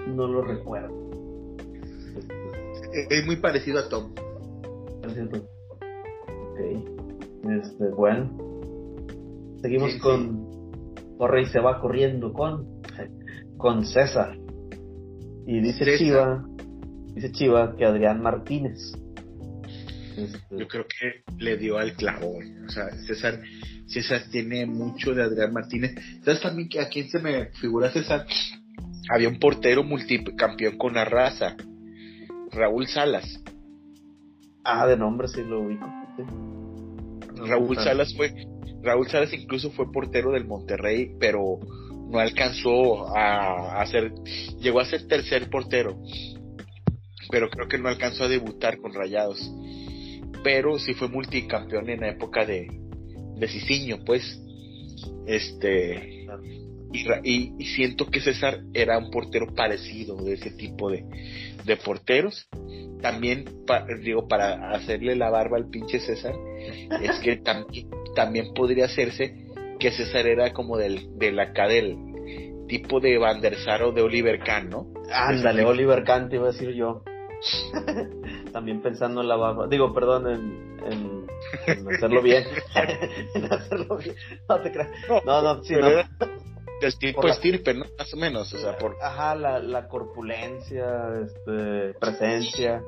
no lo recuerdo. Es muy parecido a Tom. Parecido a Tom. Ok. Este, bueno. Seguimos con. Corre y se va corriendo con. Con César. Y dice Chiva. Dice Chiva que Adrián Martínez. Este, Yo creo que le dio al clavo, O sea, César, César tiene mucho de Adrián Martínez. ¿Sabes también que a quién se me figura César? Había un portero multicampeón con la raza. Raúl Salas. Ah, de nombre sí lo ubico. Raúl Salas fue, Raúl Salas incluso fue portero del Monterrey, pero no alcanzó a, hacer, llegó a ser tercer portero, pero creo que no alcanzó a debutar con Rayados. Pero sí fue multicampeón en la época de, de Cicinho, pues. Este. Y, y, siento que César era un portero parecido de ese tipo de, de porteros. También, digo, para hacerle la barba al pinche César, es que (laughs) también, también podría hacerse que César era como del, de acá del tipo de Van der Sar o de Oliver Kahn, ¿no? Ándale, Oliver Kahn te iba a decir yo. (laughs) también pensando en la barba, digo, perdón, en, en, hacerlo bien. (laughs) en hacerlo bien. No te creas. No, no, sí, no del tipo estirpe, ¿no? Más o menos, o sea, por... Ajá, la, la corpulencia, este, presencia.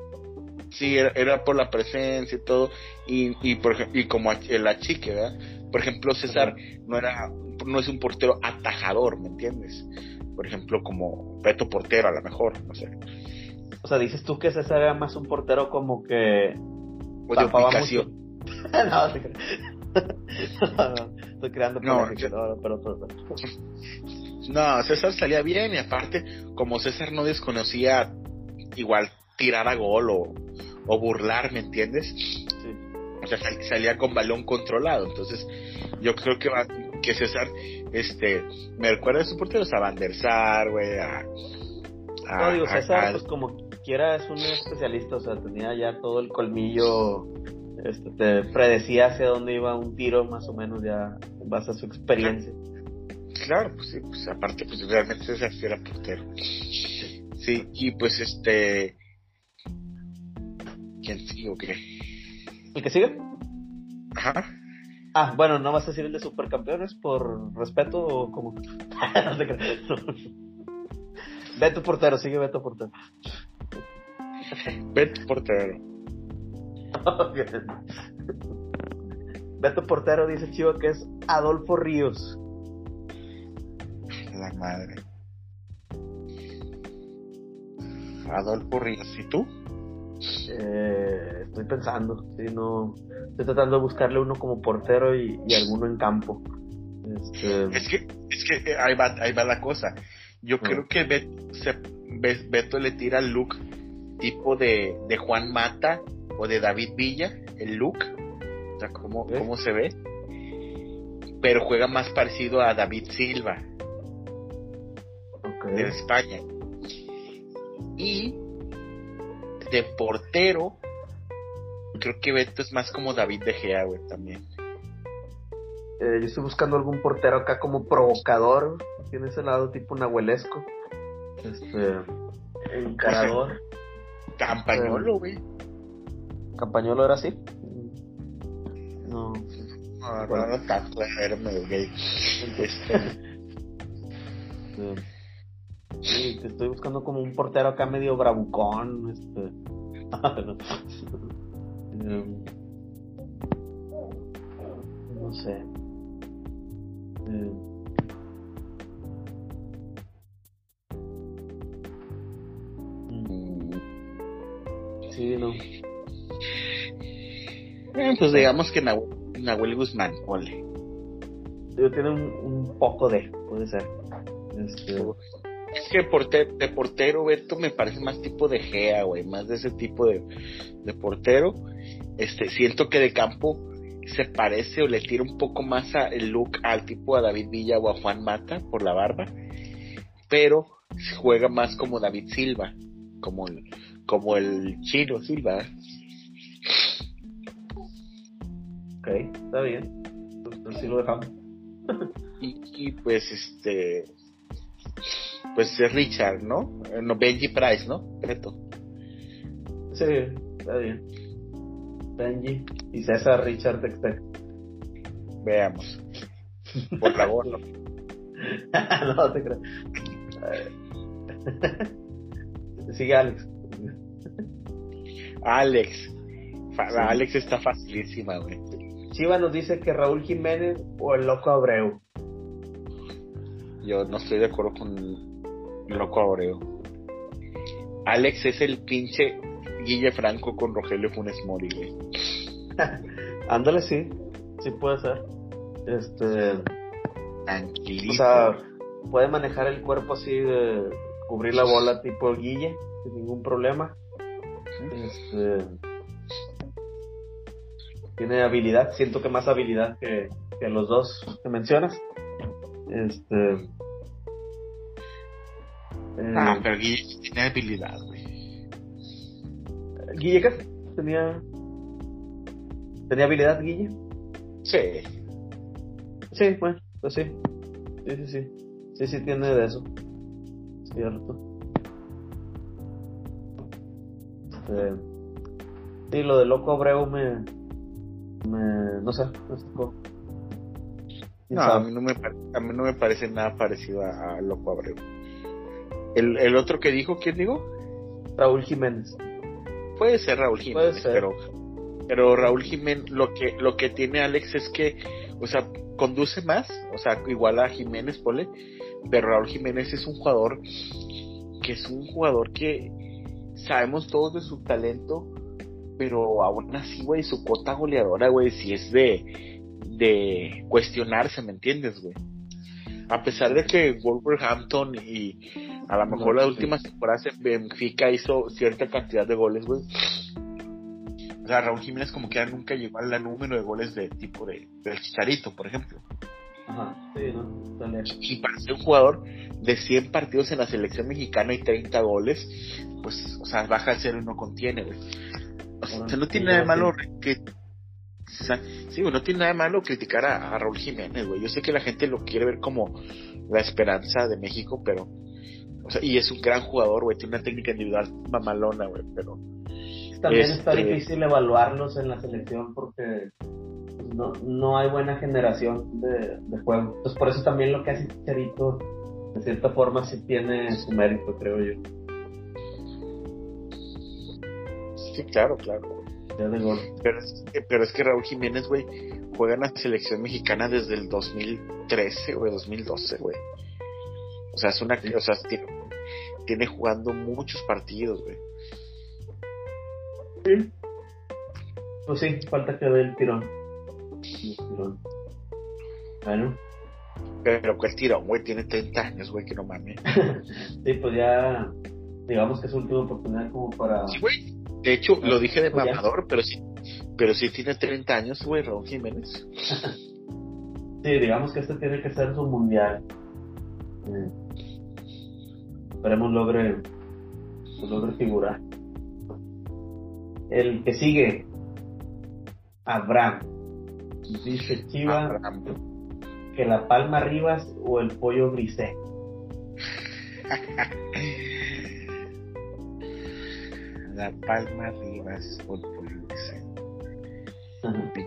Sí, era, por la presencia y todo, y, y, por, y como el achique, ¿verdad? Por ejemplo, César no era, no es un portero atajador, ¿me entiendes? Por ejemplo, como Beto Portero, a lo mejor, no sé. O sea, dices tú que César era más un portero como que... O de ubicación. (laughs) no, (laughs) estoy creando no, pero, no, César salía bien y aparte, como César no desconocía igual tirar a gol o, o burlar, ¿me entiendes? O sea, salía con balón controlado. Entonces, yo creo que va, que César, este, me recuerda a su portero a Van der Sar, güey, a, No, digo, César, pues como quiera es un especialista, o sea, tenía ya todo el colmillo este, te predecía hacia dónde iba un tiro más o menos ya en base a su experiencia. Claro, pues sí, pues aparte pues realmente César era portero. Sí, y pues este... ¿Quién sigue o qué? ¿El que sigue? Ajá. Ah, bueno, ¿no vas a decir el de supercampeones por respeto o como? (laughs) no te Beto Portero, sigue Beto Portero. Beto Portero. Beto Portero dice Chivo que es Adolfo Ríos. La madre. Adolfo Ríos, ¿y tú? Eh, estoy pensando, sí, no. Estoy tratando de buscarle uno como portero y, alguno en campo. Este, es que, es que eh, ahí va, ahí va la cosa. Yo creo que Beto, se, Beto le tira el look tipo de, de Juan Mata o de David Villa, el look, o sea, cómo, cómo se ve, pero juega más parecido a David Silva de España. Y de portero, creo que Beto es más como David De Gea, güey, también. Eh, yo estoy buscando algún portero acá como provocador, tiene ese lado tipo nahuelesco. Este, encarador. (laughs) Campañolo, güey. ¿Campañolo era así? No. No, no, no tanto, era medio gay. Sí, te estoy buscando como un portero acá medio bravucón, este. (laughs) Em, no sé. Em, sí, no. Eh, pues digamos que Nahuel, Guzmán, Tiene un, poco de, puede ser. Este... Es que portero, de portero, Beto, me parece más tipo de Gea, güey, más de ese tipo de, de portero. Este, siento que de campo se parece o le tira un poco más a, el look al tipo a David Villa o a Juan Mata por la barba, pero juega más como David Silva, como el, como el chino Silva. Ok, está bien. Así lo dejamos. (laughs) y, pues este pues es Richard, ¿no? No, Benji Price, ¿no? Beto. Sí, está bien. Benji y César Richard Textec. Veamos. Por favor, (laughs) no. no te creo. (laughs) Sigue Alex. Alex. Alex está facilísima, güey. Chiva nos dice que Raúl Jiménez o el Loco Abreu. Yo no estoy de acuerdo con el Loco Abreu. Alex es el pinche Guille Franco con Rogelio Funes Mori, güey. (laughs) Ándale, sí. Sí puede ser. Este. Tranquilito. O sea, puede manejar el cuerpo así de cubrir la bola tipo Guille, sin ningún problema. Este. Tiene habilidad, siento que más habilidad que, que los dos que mencionas. Este. Eh, ah, pero Guille tiene habilidad, güey. Guille, ¿qué? Tenía. ¿Tenía habilidad, Guille? Sí. Sí, bueno, pues sí. Sí, sí, sí. Sí, sí, tiene de eso. Cierto. Este. Sí, lo de Loco Abreu me. me no sé, me sacó. No, a mí no, me, a mí no me parece nada parecido a, Loco Abreu. El, el otro que dijo, ¿quién digo? Raúl Jiménez. Puede ser Raúl Jiménez, pero pero Raúl Jiménez lo que lo que tiene Alex es que, o sea, conduce más, o sea, igual a Jiménez, pole, pero Raúl Jiménez es un jugador que es un jugador que sabemos todos de su talento, pero aún así, güey, su cota goleadora, güey, si es de de cuestionarse, ¿me entiendes, güey? A pesar de que Wolverhampton y a lo mejor las últimas temporadas en Benfica hizo cierta cantidad de goles, güey. O sea, Raúl Jiménez como que nunca llegó al número de goles de tipo de del Chicharito, por ejemplo. Ajá, sí, ¿no? Y, y para ser un jugador de 100 partidos en la selección mexicana y 30 goles, pues, o sea, baja al cero y no contiene, güey. O sea, no tiene nada de malo que o sea, sí, no tiene nada de malo criticar a, Raúl Jiménez, güey. Yo sé que la gente lo quiere ver como la esperanza de México, pero. O sea, y es un gran jugador, güey. Tiene una técnica individual mamalona, güey, pero. También está este difícil evaluarlos en la selección porque no, no hay buena generación de, de juego. Entonces, por eso también lo que hace Chicharito, de cierta forma, sí tiene su mérito, creo yo. Sí, claro, claro. Pero es, que, pero es que Raúl Jiménez, güey, juega en la selección mexicana desde el 2013, o 2012, güey. O sea, es una. O sea, tiene, jugando muchos partidos, güey. Sí. Pues sí, falta que dé el tirón. Tirón. Bueno. Pero que el tirón, güey, tiene 30 años, güey, que no mames. (laughs) sí, pues ya. Digamos que es su última oportunidad como para. Sí, güey de hecho, lo dije de mamador, pero sí, pero sí tiene 30 años, güey, Raúl Jiménez. (laughs) sí, digamos que este tiene que ser su mundial. Eh, esperemos logre, logre figurar. El que sigue, Abraham. Dice Chiva que la Palma Rivas o el pollo grisé. la Palma Rivas Fútbol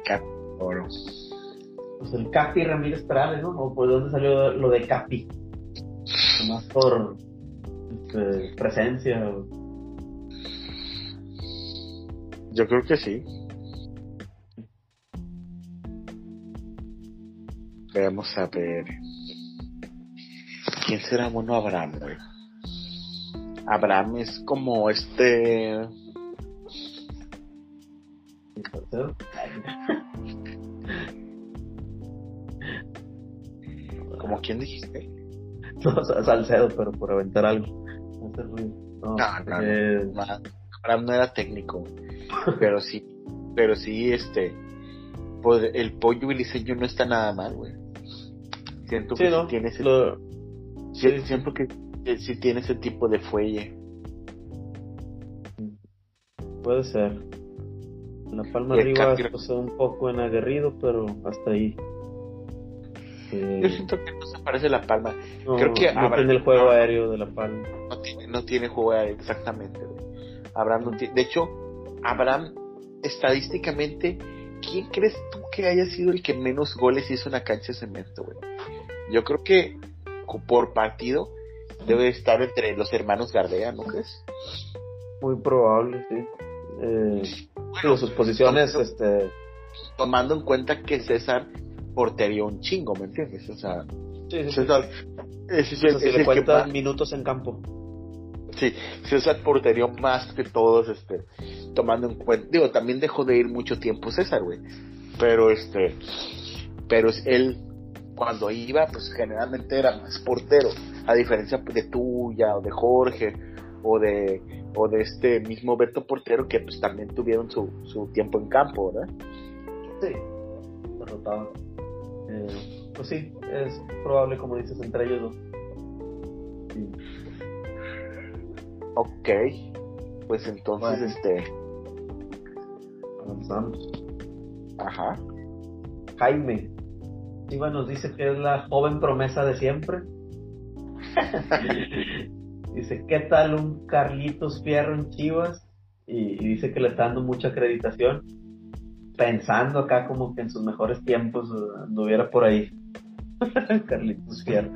Capi Oro. Pues el Capi Ramírez Perales, ¿no? ¿O por dónde salió lo de Capi? Más por este, presencia. Yo creo que sí. Veamos a ver. ¿Quién será bueno Abraham, güey? Abraham es como este. ¿Como quién dijiste? (laughs) no, Salcedo, pero por aventar algo. No, no, eh... no, no era técnico, pero sí, pero sí, este, el pollo y diseño no está nada mal, güey. Siento que ¿no? tiene ese, Lo... sí, siento que sí tiene ese tipo de fuelle. Puede ser. La palma arriba pues, un poco en aguerrido, pero hasta ahí. Yo siento que no se parece la palma. Creo que no tiene el juego aéreo de la palma. No tiene, no tiene juego aéreo, exactamente. Abraham no tiene. De hecho, Abraham, estadísticamente, ¿quién crees tú que haya sido el que menos goles hizo en la cancha de cemento, güey? Yo creo que por partido debe estar entre los hermanos Gardea, ¿no crees? Muy probable, sí. Eh, bueno, sus posiciones, tomando, este... Tomando en cuenta que César portería un chingo, ¿me entiendes? O sea, sí, sí, César, si le cuentan minutos en campo. Sí, César portería más que todos, este, tomando en cuenta, digo, también dejó de ir mucho tiempo César, güey, pero este, pero él, cuando iba, pues generalmente era más portero, a diferencia de tuya, o de Jorge, o de, o de este mismo Beto Portero, que pues también tuvieron su, su tiempo en campo, ¿verdad? Sí, derrotado. Eh, pues sí, es probable, como dices, entre ellos dos. Sí. Ok, pues entonces, bueno. este. Avanzamos. Ajá. Jaime. Iba nos dice que es la joven promesa de siempre. (laughs) dice, ¿qué tal un Carlitos Fierro en Chivas? Y, y, dice que le está dando mucha acreditación. Pensando acá como que en sus mejores tiempos anduviera por ahí. (laughs) Carlitos Fierro.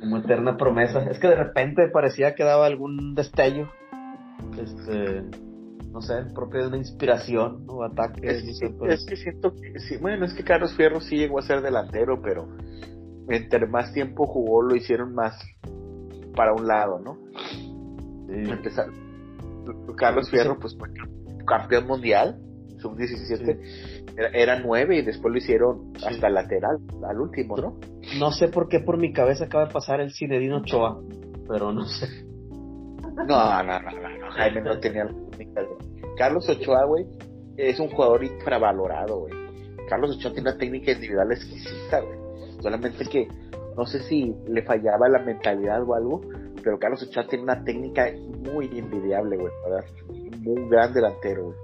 como eterna promesa. Es que de repente parecía que daba algún destello. Este no sé, propio de una inspiración o ataque. Es, no sé, es pues. que siento que sí, bueno, es que Carlos Fierro sí llegó a ser delantero, pero entre más tiempo jugó lo hicieron más para un lado, ¿no? Sí. Empezar. Carlos Fierro, pues fue campeón mundial, sub-17, sí. era, era, nueve y después lo hicieron sí. hasta lateral, al último, ¿no? No sé por qué por mi cabeza acaba de pasar el Cinedino Ochoa, pero no sé. No, no, no, no. Jaime no tenía la técnica. Carlos Ochoa, güey, es un jugador infravalorado, güey. Carlos Ochoa tiene una técnica individual exquisita, güey. Solamente que no sé si le fallaba la mentalidad o algo, pero Carlos Ochoa tiene una técnica muy envidiable, güey, ¿verdad? Muy gran delantero, güey.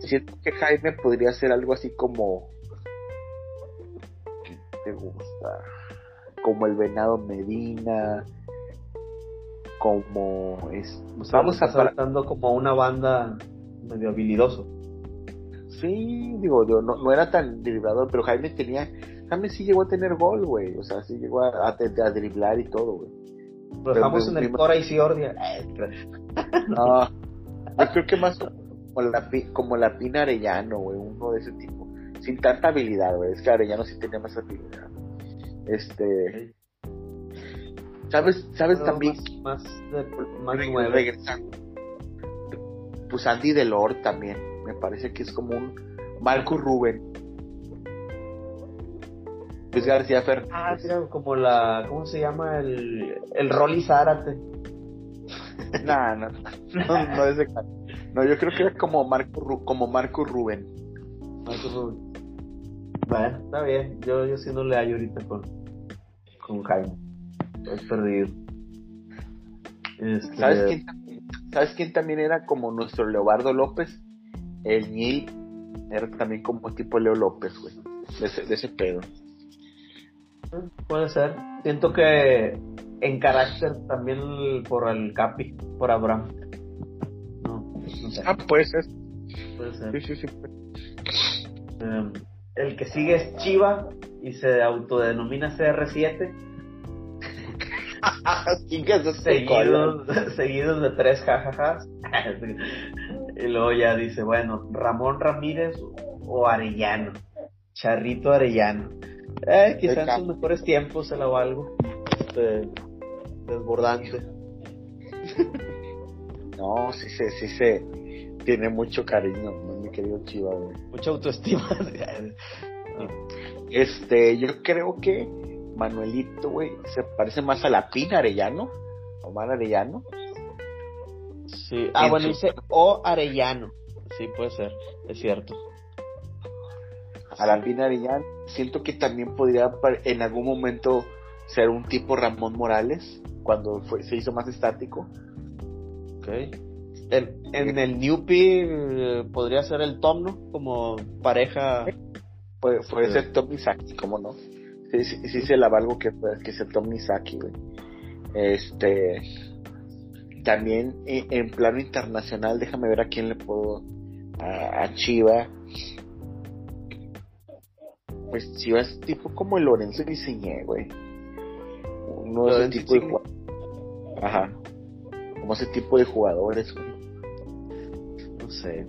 Siento que Jaime podría ser algo así como. ¿Qué te gusta? Como el Venado Medina, como es vamos a saltando como una banda medio habilidoso. Sí digo yo no, no era tan driblador pero Jaime tenía Jaime sí llegó a tener gol güey o sea sí llegó a, a, a driblar y todo güey. Lo dejamos en el Cora y Ciordia (laughs) no yo creo que más como la como la Pina Arellano güey uno de ese tipo sin tanta habilidad güey es que Arellano sí tenía más habilidad. Este ¿Sabes, sabes Pero también? Más, más, más Re- nueve. regresando. Pues Andy Delor también. Me parece que es como un Marco Rubén. Luis García Fernández. Ah, mira, como la, ¿cómo se llama? El, el Rolly Zárate. (laughs) no, no, no, no es de ca- No, yo creo que era como Marco, como Marco Rubén. Marco Rubio. Bueno, está bien. Yo, yo sí no le hallo ahorita con, con Jaime. Estoy perdido. Este, ¿Sabes quién, también- ¿Sabes quién también era como nuestro Leobardo López? El Nil era también como tipo Leo López, güey. De ese, de ese pedo. Puede ser. Siento que en carácter también por el Capi, por Abraham. No, no sé. Ah, puede ser. Puede ser. Sí, sí, sí. Eh, el que sigue es Chiva y se autodenomina CR7. (laughs) Color. seguidos, (laughs) seguidos de tres jajajas. (laughs) y luego ya dice, bueno, Ramón Ramírez o Arellano. Charrito Arellano. Eh, quizá en sus mejores tiempos se la valgo. Este, desbordante. No, sí se, sí se tiene mucho cariño, mi querido Chiva, güey. Mucha autoestima. Este, yo creo que Manuelito, güey, se parece más a la Pina Arellano. Omar Arellano. Sí. Ah, bueno, dice O Arellano. Sí, puede ser, es cierto. A la Pina Arellano. Siento que también podría en algún momento ser un tipo Ramón Morales, cuando fue, se hizo más estático. Ok. En, en el Newpie eh, podría ser el Tom, ¿no? Como pareja. Puede, puede ser Tom Saki, ¿cómo no? Sí, sí, sí se la valgo que, que sea Tom Saki, güey. Este. También en, plano internacional, déjame ver a quién le puedo. A, a Chiva. Pues Chiva es tipo como el Lorenzo Diseñé, güey. Uno de ese tipo de Ajá. Como ese tipo de jugadores, güey. No sé.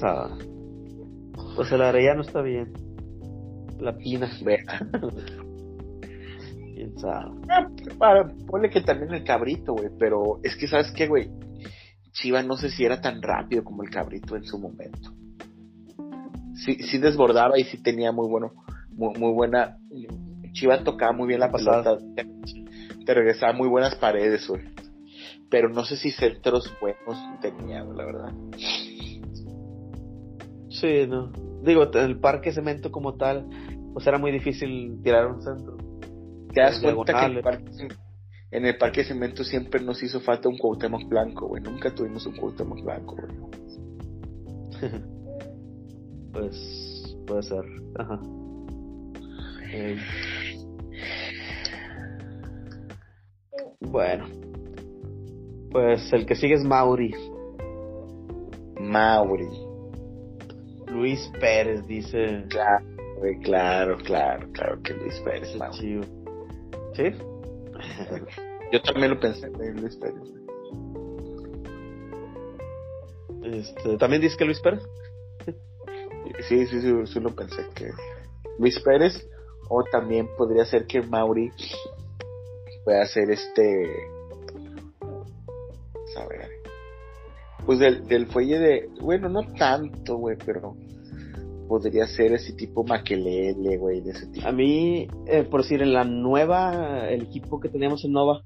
¿Quién sabe? Pues el arellano está bien. La pina. (laughs) ¿Quién sabe? Ah, para, ponle que también el cabrito, güey. Pero es que, ¿sabes qué, güey? Chiva no sé si era tan rápido como el cabrito en su momento. Sí, sí desbordaba y sí tenía muy bueno, muy, muy buena. Chiva tocaba muy bien la pasada. Te, regresaba muy buenas paredes, güey. Pero no sé si centros buenos tenía, la verdad. Sí, no. Digo, el parque cemento como tal, pues era muy difícil tirar un centro. Te das cuenta que el parque, en el parque cemento siempre nos hizo falta un Cuauhtémoc blanco, güey. Nunca tuvimos un Cuauhtémoc blanco, güey. (laughs) pues puede ser. Ajá. Eh. Bueno. Pues el que sigue es Mauri. Mauri. Luis Pérez dice. Claro, claro, claro, claro que Luis Pérez. Chido. ¿Sí? Yo también lo pensé en Luis Pérez. Este, ¿También dice que Luis Pérez? Sí, sí, sí, sí lo pensé que Luis Pérez o también podría ser que Mauri pueda ser este saber pues del, del fuelle de bueno no tanto güey pero podría ser ese tipo Maquelele güey de ese tipo a mí eh, por decir en la nueva el equipo que teníamos en Nova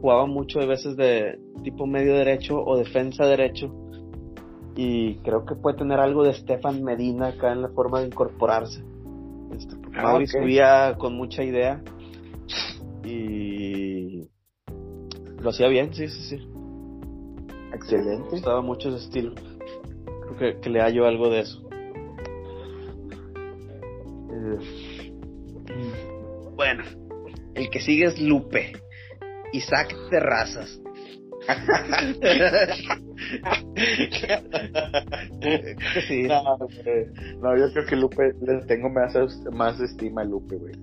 jugaba mucho de veces de tipo medio derecho o defensa derecho y creo que puede tener algo de Stefan Medina acá en la forma de incorporarse. Este, ah, subía con mucha idea y lo hacía bien, sí, sí, sí. Excelente. Me gustaba mucho ese estilo. Creo que, le hallo algo de eso. Eh, bueno, el que sigue es Lupe. Isaac Terrazas. no, yo creo que Lupe, le tengo más, más estima a Lupe, güey.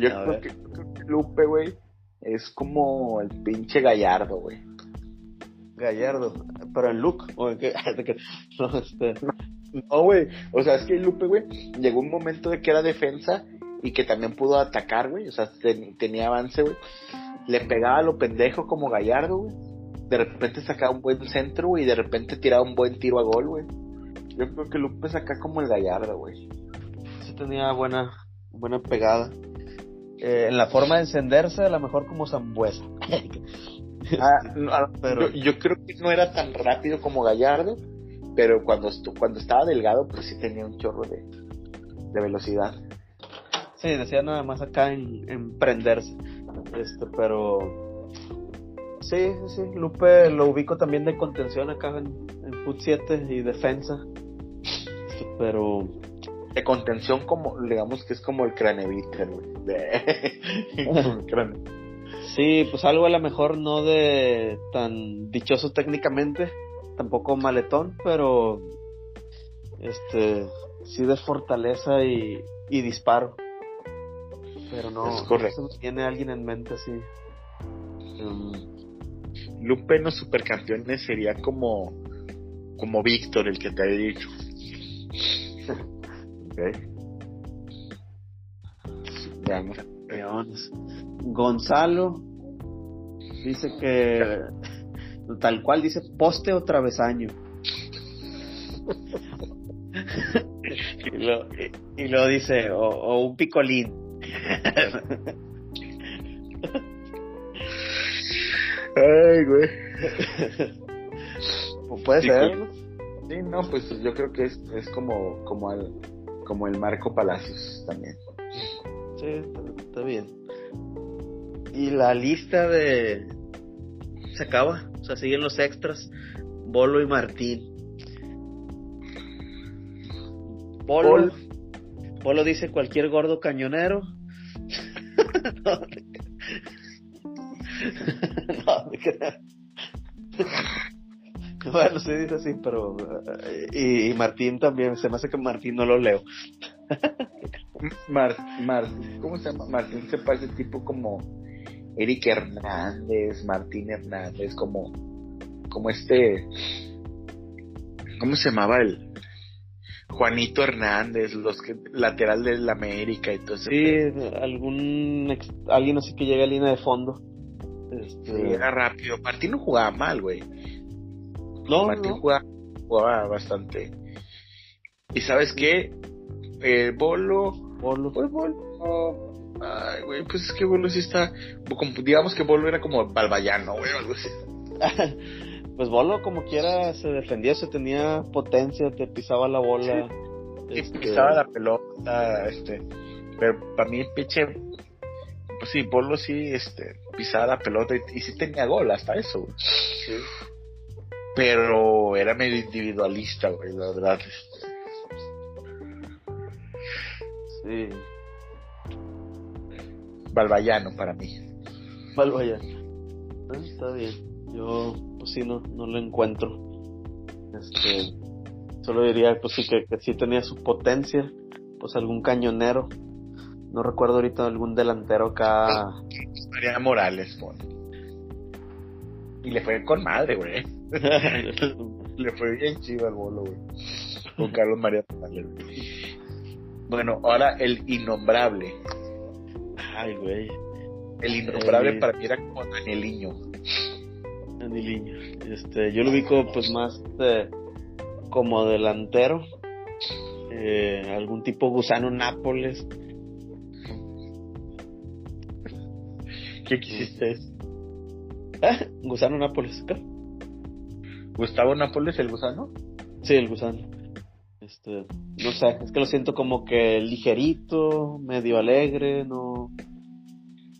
Yo creo que, Lupe, güey, es como el pinche Gallardo, güey. Gallardo, pero en look, ¿o en qué? (laughs) no, este... no, güey, o sea, es que Lupe, güey, llegó un momento de que era defensa y que también pudo atacar, güey, o sea, tenía avance, güey le pegaba a lo pendejo como Gallardo, güey. De repente sacaba un buen centro, güey, y de repente tiraba un buen tiro a gol, güey. Yo creo que Lupe saca como el Gallardo, güey. Sí tenía buena, buena pegada. Eh, en la forma de encenderse, a lo mejor como Zambuesa. (laughs) (laughs) ah, pero... Yo, creo que no era tan rápido como Gallardo, pero cuando, cuando estaba delgado, pues sí tenía un chorro de, de velocidad. Sí, decía nada más acá en, en prenderse. Este, pero. Sí, sí, Lupe lo ubico también de contención acá en, en Put 7 y defensa. Este, pero. De contención, como, digamos que es como el craneviter, (laughs) sí, pues algo a lo mejor no de tan dichoso técnicamente, tampoco maletón, pero. Este. Sí de fortaleza y, y disparo. Pero no, es correcto. tiene alguien en mente así. Um, Lupe en los supercampeones sería como como Víctor, el que te he dicho. (laughs) Gonzalo dice que tal cual dice poste o travesaño. (laughs) y, lo, y, luego dice, o, un picolín. Ay, güey. (laughs) Puede ser. Sí, no, pues yo creo que es, es como, como, el, como el Marco Palacios también. Sí, está bien. Y la lista de... Se acaba, o sea, siguen los extras. Bolo y Martín. Polo. Polo dice cualquier gordo cañonero. (laughs) no, (laughs) bueno, sí dice así, pero. Y, Martín también, se me hace que Martín no lo leo. (laughs) Mar, Mar, ¿Cómo se llama? Martín se parece tipo como Eric Hernández, Martín Hernández, como. Como este. ¿Cómo se llamaba el? Juanito Hernández, los que lateral del América y todo eso. Sí, algún alguien así que llega a línea de fondo. Este... era rápido. Martín no jugaba mal, güey. No, Martín Jugaba, bastante. ¿Y sabes qué? Eh, Bolo. Bolo. Pues Bolo. Ay, güey, pues es que Bolo sí está. digamos que Bolo era como Balbayano, güey, algo así. (laughs) pues Bolo como quiera se defendía, se tenía potencia, te pisaba la bola. Sí, este, pisaba la pelota, este. Pero para mí, pinche. Pues sí, Bolo sí, este, pisaba la pelota y, sí tenía gol hasta eso, güey. Sí. Pero era medio individualista, güey, la verdad. Sí. Balbayano para mí. Balbayano. Ah, está bien yo pues sí no, no lo encuentro. Este, solo diría pues sí que, que sí tenía su potencia, pues algún cañonero. No recuerdo ahorita algún delantero acá. María Morales, Y le fue con madre, güey. (laughs) le fue bien chido al bolo, güey. Con Carlos María Morales. Bueno, ahora el innombrable. Ay, güey. El innombrable para mí era como Danieliño. Este, yo lo ubico pues más como delantero. Eh, algún tipo gusano Nápoles. ¿Qué quisiste? ¿Eh? Gusano Nápoles, ¿Gustavo Nápoles el gusano? Sí, el gusano. Este, no sé, es que lo siento como que ligerito, medio alegre, no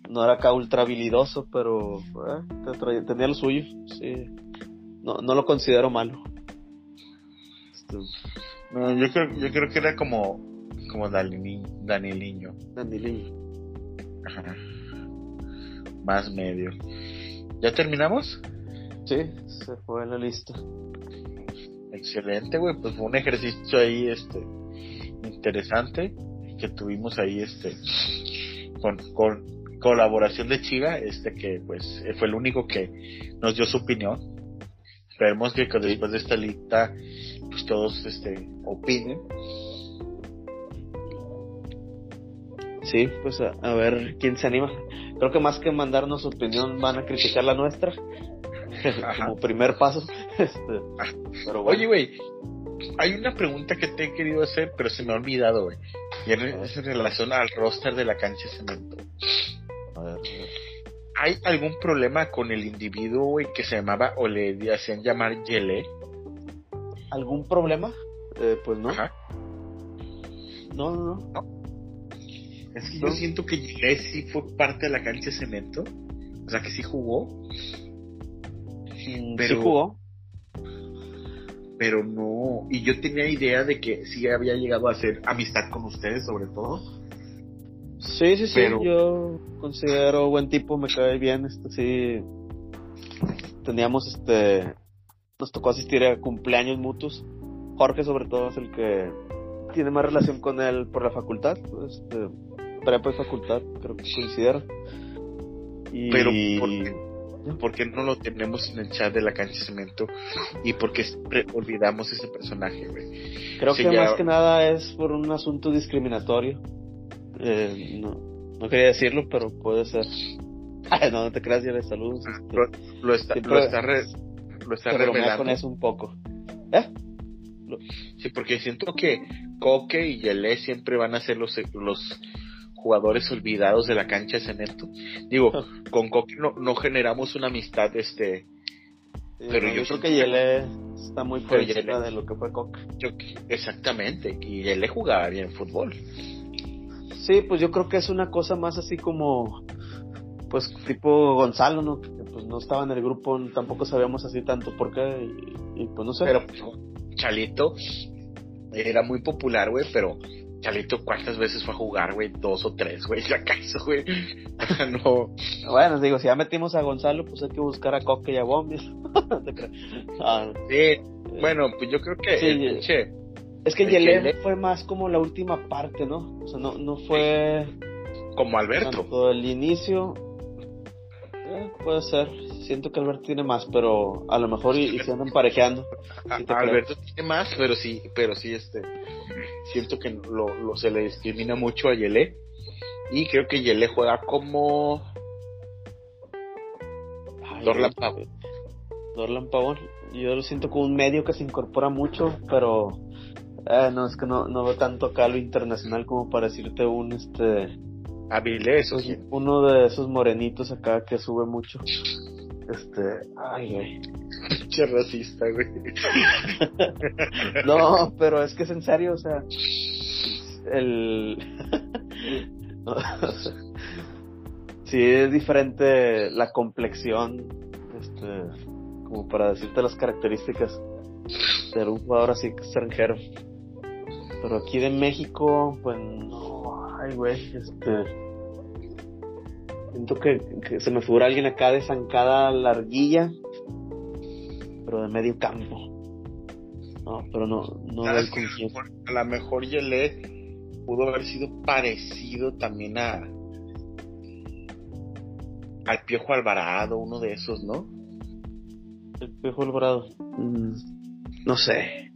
no era acá ultra habilidoso, pero eh, tenía lo suyo. Sí. No, no lo considero malo. Este, no, yo creo, yo creo que era como, como Danieliño. Danieliño. Ajá. Más medio. ¿Ya terminamos? Sí, se fue la lista. Excelente, güey. Pues fue un ejercicio ahí, este, interesante que tuvimos ahí, este, con, con colaboración de Chiva, este que pues fue el único que nos dio su opinión. Esperemos que después de esta lista pues todos este opinen. Sí, pues a, ver quién se anima. Creo que más que mandarnos su opinión van a criticar la nuestra. (laughs) Como primer paso. (laughs) Este, Oye, güey, hay una pregunta que te he querido hacer, pero se me ha olvidado, güey. Y es en relación al roster de la cancha de cemento. ¿Hay algún problema con el individuo, güey, que se llamaba o le hacían llamar Yele? ¿Algún problema? Eh, pues no. No, no, no. Es que yo siento que Yele sí fue parte de la cancha de cemento. O sea, que sí jugó. Mm, pero, sí jugó. Pero no. Y yo tenía idea de que sí había llegado a hacer amistad con ustedes, sobre todo. Sí, sí, sí, yo considero buen tipo, me cae bien, este sí. Teníamos este nos tocó asistir a cumpleaños mutuos. Jorge sobre todo es el que tiene más relación con él por la facultad, este prepa y facultad, creo que considero. Pero ¿por qué, no lo tenemos en el chat de la cancha de cemento y por qué olvidamos ese personaje, güey? Creo que más que nada es por un asunto discriminatorio eh, no, no quería decirlo, pero puede ser. (laughs) no, no te creas, ya le saludos. Este, lo, está, lo, está lo está se bromea revelando. con eso un poco. ¿Eh? Sí, porque siento que Coque y Yelé siempre van a ser los, los jugadores olvidados de la cancha de cemento. Digo, con Coque no, no generamos una amistad, este, Pero yo creo que Yele está muy Yele- de lo que fue yo, exactamente, y Yelé jugaba bien fútbol. Sí, pues yo creo que es una cosa más así como, pues tipo Gonzalo, ¿no? Que pues no estaba en el grupo, tampoco sabíamos así tanto por qué, y, y, pues no sé. Pero pues, Chalito era muy popular, güey, pero Chalito cuántas veces fue a jugar, güey, dos o tres, güey, si acaso, güey. (laughs) No, Bueno, digo, si ya metimos a Gonzalo, pues hay que buscar a Coca y a (laughs) creas. Ah, sí, bueno, pues yo creo que Sí, el eh, pinche es que Yele- fue más como la última parte, ¿no? O sea, no, no fue como Alberto. tanto el inicio. Eh, puede ser. Siento que Alberto tiene más, pero a lo mejor y, y se andan parejeando. (laughs) A- creo. Alberto tiene más, pero sí, pero sí, este, siento que lo, lo- se le discrimina mucho a Yelé. Y creo que Yelé juega como Ay, Dorlan. Pavón. Dorlan Pavón. Yo lo siento como un medio que se incorpora mucho, pero eh, no es que no, no veo tanto acá lo internacional como para decirte un este Avilés, uno de esos morenitos acá que sube mucho. Este, ay, güey. pinche racista, güey. (laughs) No, pero es que es en serio, o sea, el (laughs) sí es diferente la complexión, este, como para decirte las características de un jugador así extranjero. Pero aquí de México, pues no, ay güey, este siento que, que se me figura alguien acá de zancada larguilla, pero de medio campo. No, pero no, no A lo mejor- a lo mejor Yelé pudo haber sido parecido también a al Piojo Alvarado, uno de esos, ¿no? El Piojo Alvarado. Mm, no sé.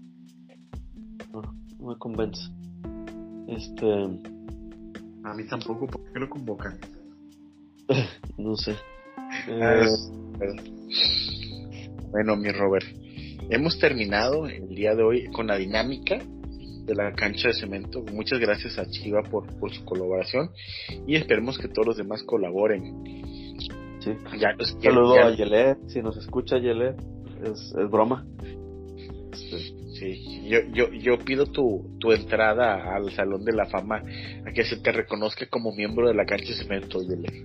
No, no me convence. Este, A mí tampoco, ¿por qué lo convocan? (laughs) no sé. Ah, Eh, Bueno, mi Robert, hemos terminado el día de hoy con la dinámica de la cancha de cemento. Muchas gracias a Chiva por, por su colaboración y esperemos que todos los demás colaboren. sí. Ya saludo ya- a Yelet, si nos escucha Yelet, es, es broma. Sí, yo, yo, yo pido tu, tu entrada al Salón de la Fama a que se te reconozca como miembro de la cancha de cemento. Yele.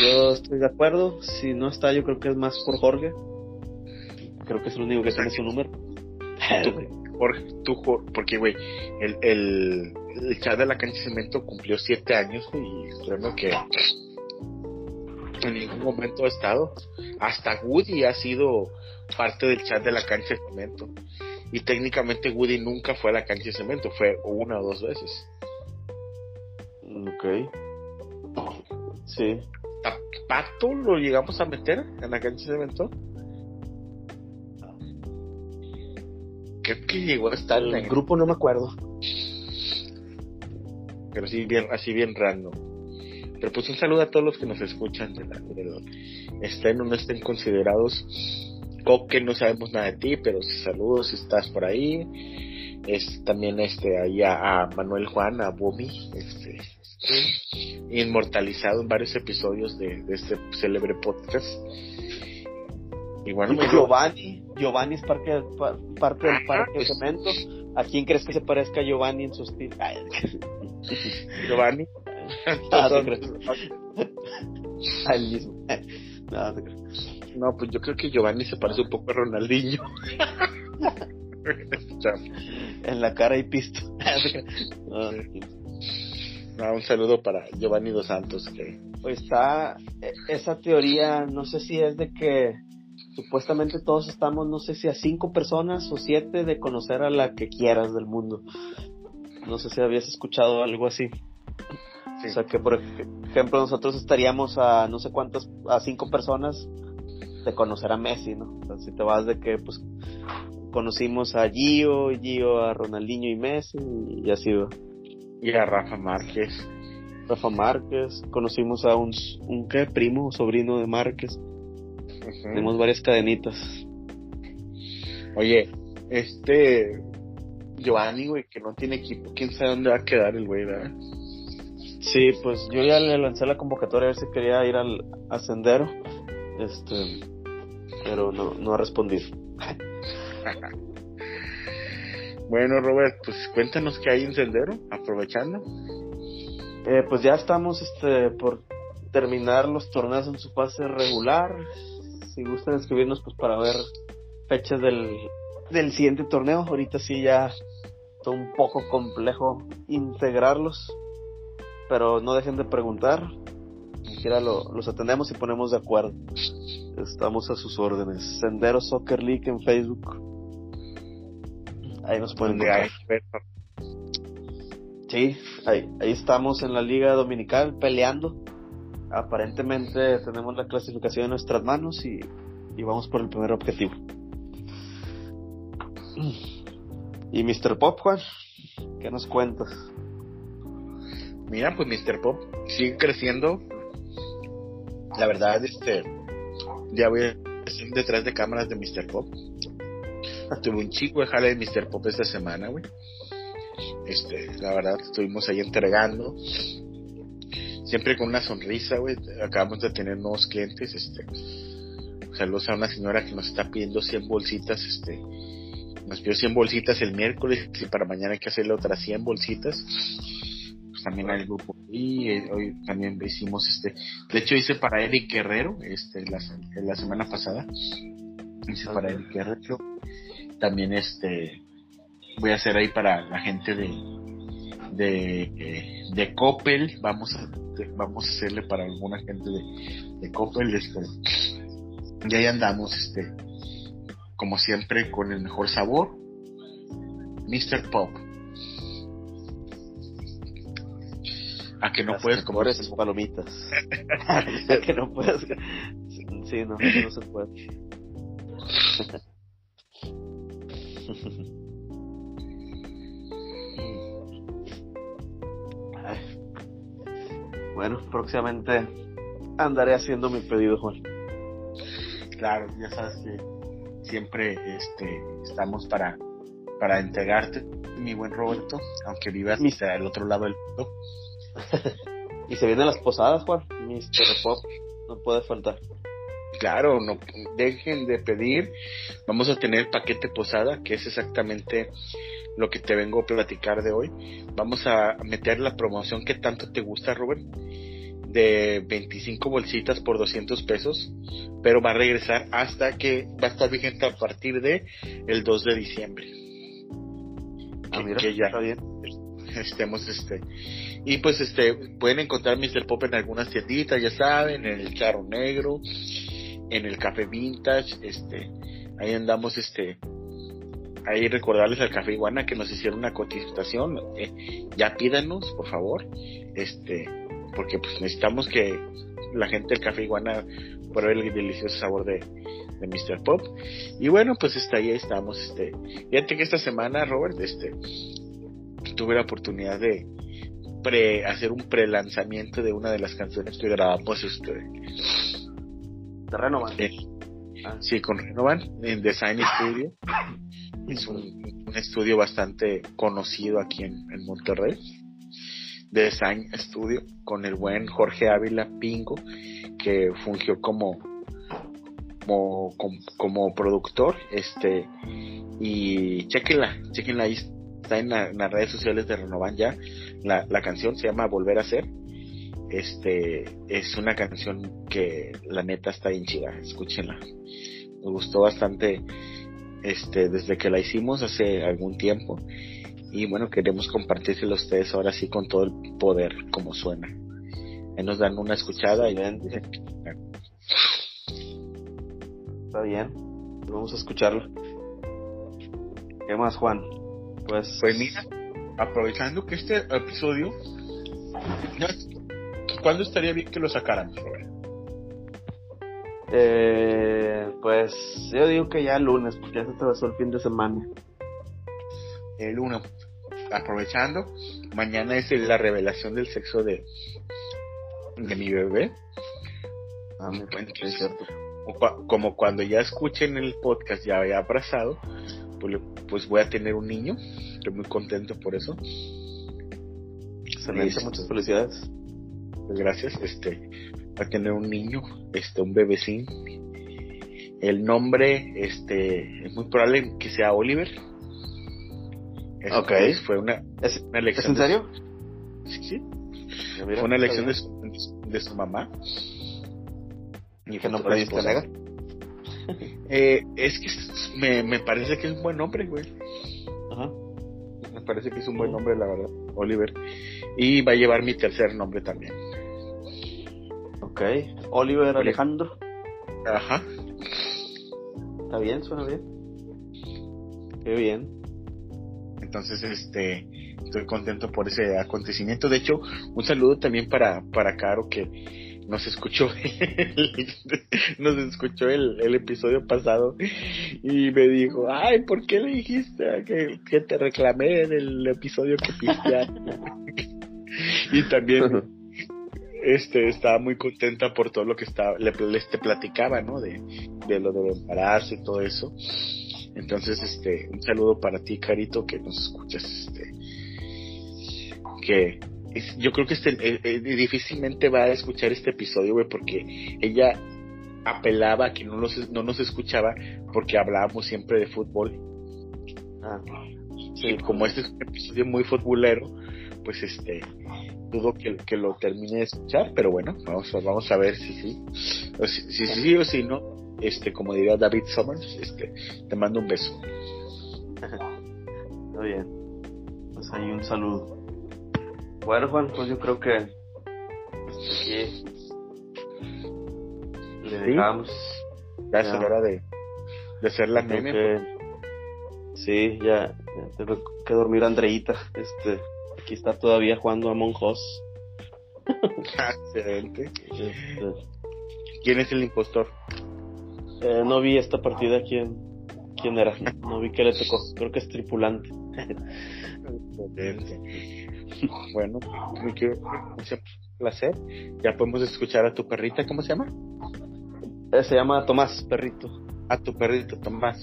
Yo estoy de acuerdo, si no está yo creo que es más por Jorge. Creo que es el único que tiene su número. Jorge, tú, Jor- porque, güey, el, el, el chat de la cancha de cemento cumplió siete años y creo que en ningún momento ha estado. Hasta Woody ha sido parte del chat de la cancha de cemento. Y técnicamente Woody nunca fue a la cancha de cemento, fue una o dos veces. ok. Sí. ¿A Pato lo llegamos a meter en la cancha de cemento? Creo que llegó a estar en El grupo no me acuerdo. pero sí bien, así bien random. Pero pues un saludo a todos los que nos escuchan, de la- de estén o no estén considerados. Coque, no sabemos nada de ti, pero saludos si estás por ahí. Es también este ahí a, a Manuel Juan, a Bomi, este inmortalizado en varios episodios de, de este célebre podcast. Y bueno, Y Giovanni, Giovanni es parte, pa- parte del Ah, parque de pues- cemento. ¿A quién crees que se parezca a Giovanni en su estilo? (laughs) Giovanni. Ah, al mismo. No, pues yo creo que Giovanni se parece un poco a Ronaldinho. (laughs) En la cara y pisto. (laughs) No, No, un saludo para Giovanni Dos Santos, que Pues está eh, esa teoría, no sé si es de que supuestamente todos estamos, no sé si a cinco personas o siete de conocer a la que quieras del mundo. No sé si habías escuchado algo así. sí, O sea que, por ej- ejemplo, nosotros estaríamos a no sé cuántas, a cinco personas de conocer a Messi, ¿no? O sea, si te vas de que, pues, conocimos a Gio, Gio a Ronaldinho y Messi, y así va. Y a Rafa Márquez. Rafa Márquez, conocimos a un, un ¿qué? primo, sobrino de Márquez. Tenemos varias cadenitas. Oye, este Giovanni, güey, que no tiene equipo, quién sabe dónde va a quedar el güey, ¿verdad? Sí, pues yo ya le lancé la convocatoria a ver si quería ir al a Sendero. Este, pero no, no ha respondido. (laughs) bueno, Robert, pues cuéntanos qué hay en Sendero, aprovechando. Eh, pues ya estamos este, por terminar los torneos en su fase regular. Si gustan escribirnos pues para ver fechas del, del siguiente torneo. Ahorita sí ya está un poco complejo integrarlos. Pero no dejen de preguntar. Siquiera lo, los atendemos y ponemos de acuerdo. Estamos a sus órdenes. Sendero Soccer League en Facebook. Ahí nos pueden ver. Sí, ahí, ahí estamos en la Liga Dominical peleando. Aparentemente tenemos la clasificación en nuestras manos y, y vamos por el primer objetivo. ¿Y Mr. Pop, Juan? ¿Qué nos cuentas? Mira, pues Mr. Pop sigue creciendo. La verdad, este, ya voy detrás de cámaras de Mr. Pop. Tuve un chico de jale de Mr. Pop esta semana, güey. Este, la verdad, estuvimos ahí entregando. Siempre con una sonrisa, güey. Acabamos de tener nuevos clientes, este. Saludos a una señora que nos está pidiendo 100 bolsitas, este. Nos pidió 100 bolsitas el miércoles y para mañana hay que hacerle otras 100 bolsitas. Pues también hay el grupo y eh, hoy también hicimos este. De hecho hice para Eric Guerrero, este, la, la semana pasada. Hice para Eric Guerrero. También este voy a hacer ahí para la gente de de, de Coppel vamos a vamos a hacerle para alguna gente de, de Coppel este y ahí andamos este como siempre con el mejor sabor Mr. Pop a que no Las puedes comer mejores palomitas. (laughs) (laughs) a que no puedes. Sí, no, no se puede. (laughs) (laughs) Bueno, próximamente andaré haciendo mi pedido, Juan. claro ya sabes que siempre este estamos para para entregarte mi buen Roberto aunque vivas Mi- al otro lado del mundo (laughs) Y se vienen las posadas, Juan. Mr. Pop, no puede faltar. Claro, no dejen de pedir. Vamos a tener paquete posada, que es exactamente lo que te vengo a platicar de hoy. Vamos a meter la promoción que tanto te gusta, Robert, de 25 bolsitas por 200 pesos, pero va a regresar hasta que va a estar vigente a partir de el 2 de diciembre. Ah, Que- mira, que ya está bien. estemos este y pues este pueden encontrar Mr. Pop en algunas tienditas ya saben en el Charro Negro en el Café Vintage este ahí andamos este ahí recordarles al Café Iguana que nos hicieron una cotización eh, ya pídanos por favor este porque pues necesitamos que la gente del Café Iguana pruebe el delicioso sabor de, de Mr. Pop y bueno pues está ahí estamos este fíjate que esta semana Robert este tuve la oportunidad de pre hacer un pre-lanzamiento de una de las canciones que grabamos este De Renovan. Ah. sí con Renovan en Design Studio. Es un, un estudio bastante conocido aquí en, en Monterrey. Design Studio con el buen Jorge Ávila Pingo que fungió como como, como, como productor este y chequenla chequenla ahí está en, la- en las redes sociales de Renovan ya. La, la canción se llama Volver a Ser este es una canción que la neta está bien chida escúchenla me gustó bastante este desde que la hicimos hace algún tiempo y bueno queremos compartírselo a ustedes ahora sí con todo el poder como suena ahí nos dan una escuchada y Está bien. Vamos a escucharlo. ¿Qué más, Juan? Pues, Pues mira, aprovechando que este episodio, ¿cuándo estaría bien que lo sacáramos? Robert? eh, pues yo digo que ya el lunes, porque ya se atravesó el fin de semana. El 1. Aprovechando, mañana es la revelación del sexo de, de mi bebé. Ah, me Bueno, es cierto. como cuando ya escuchen el podcast ya haya abrazado, pues, pues, voy a tener un niño. Estoy muy contento por eso. Excelente, muchas felicidades. Gracias. Este, va a tener un niño, este, un bebecín. El nombre, este, es muy probable que sea Oliver. ok. Fue una, ¿Es, una elección. en serio? sí, sí. Fue una elección de su, de su mamá. ¿Y que no pudiste negar? Eh, es que me, me parece que es un buen nombre, güey. Ajá. Me parece que es un buen nombre, la verdad, Oliver. Y va a llevar mi tercer nombre también. Ok, Oliver Alejandro. Ajá. Está bien, suena bien. Qué bien. Entonces, este, estoy contento por ese acontecimiento. De hecho, un saludo también para, para Caro que nos escuchó (laughs) nos escuchó el, el, episodio pasado y me dijo ay ¿por qué le dijiste que, que te reclamé del episodio que (laughs) pisteaste? y también este estaba muy contenta por todo lo que estaba le, platicaba no de, de lo del embarazo y todo eso. Entonces este un saludo para ti carito que nos escuchas este que yo creo que este, eh, eh, difícilmente va a escuchar este episodio, güey, porque ella apelaba a que no, los, no nos escuchaba porque hablábamos siempre de fútbol. Ah, sí, como este es un episodio muy futbolero, pues este dudo que, que, lo termine de escuchar, pero bueno, vamos a, vamos a ver si sí. Si, si, sí o si no, este, como diría David Summers, este, te mando un beso. (laughs) Muy bien. Pues ahí un saludo. Bueno, Juan, pues yo creo que aquí le dejamos. Ya es hora de, de hacer la meme. Que... Sí, ya, tengo que dormir Andreita. Este, aquí está todavía jugando a Monjos. (laughs) Excelente. Este, ¿Quién es el impostor? Eh, no vi esta partida quién, quién era. No vi que le tocó. Creo que es tripulante. Bueno, mucho placer. Ya podemos escuchar a tu perrita, ¿cómo se llama? Eh, se llama Tomás, perrito. A tu perrito, Tomás.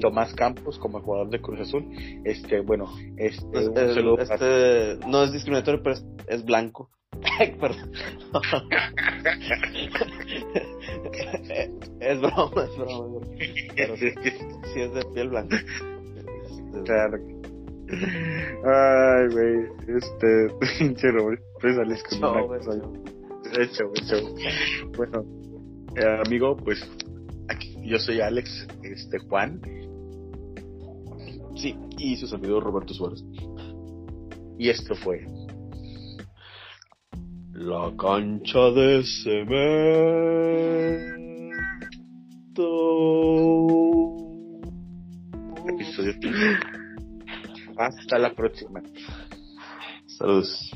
Tomás Campos como jugador de Cruz Azul. Este, bueno, este, este no es discriminatorio, pero es, blanco. (laughs) Perdón. (laughs) es broma, es broma. Pero sí, sí es de piel blanca. Claro. Ay, güey, este, (laughs) pinche pues sales con una cosa. Hecho, hecho. Bueno, eh, amigo, pues yo soy Alex, este Juan. Sí, y su servidor Roberto Suárez. Y esto fue La cancha de cemento. Episodio hasta la próxima. Saludos.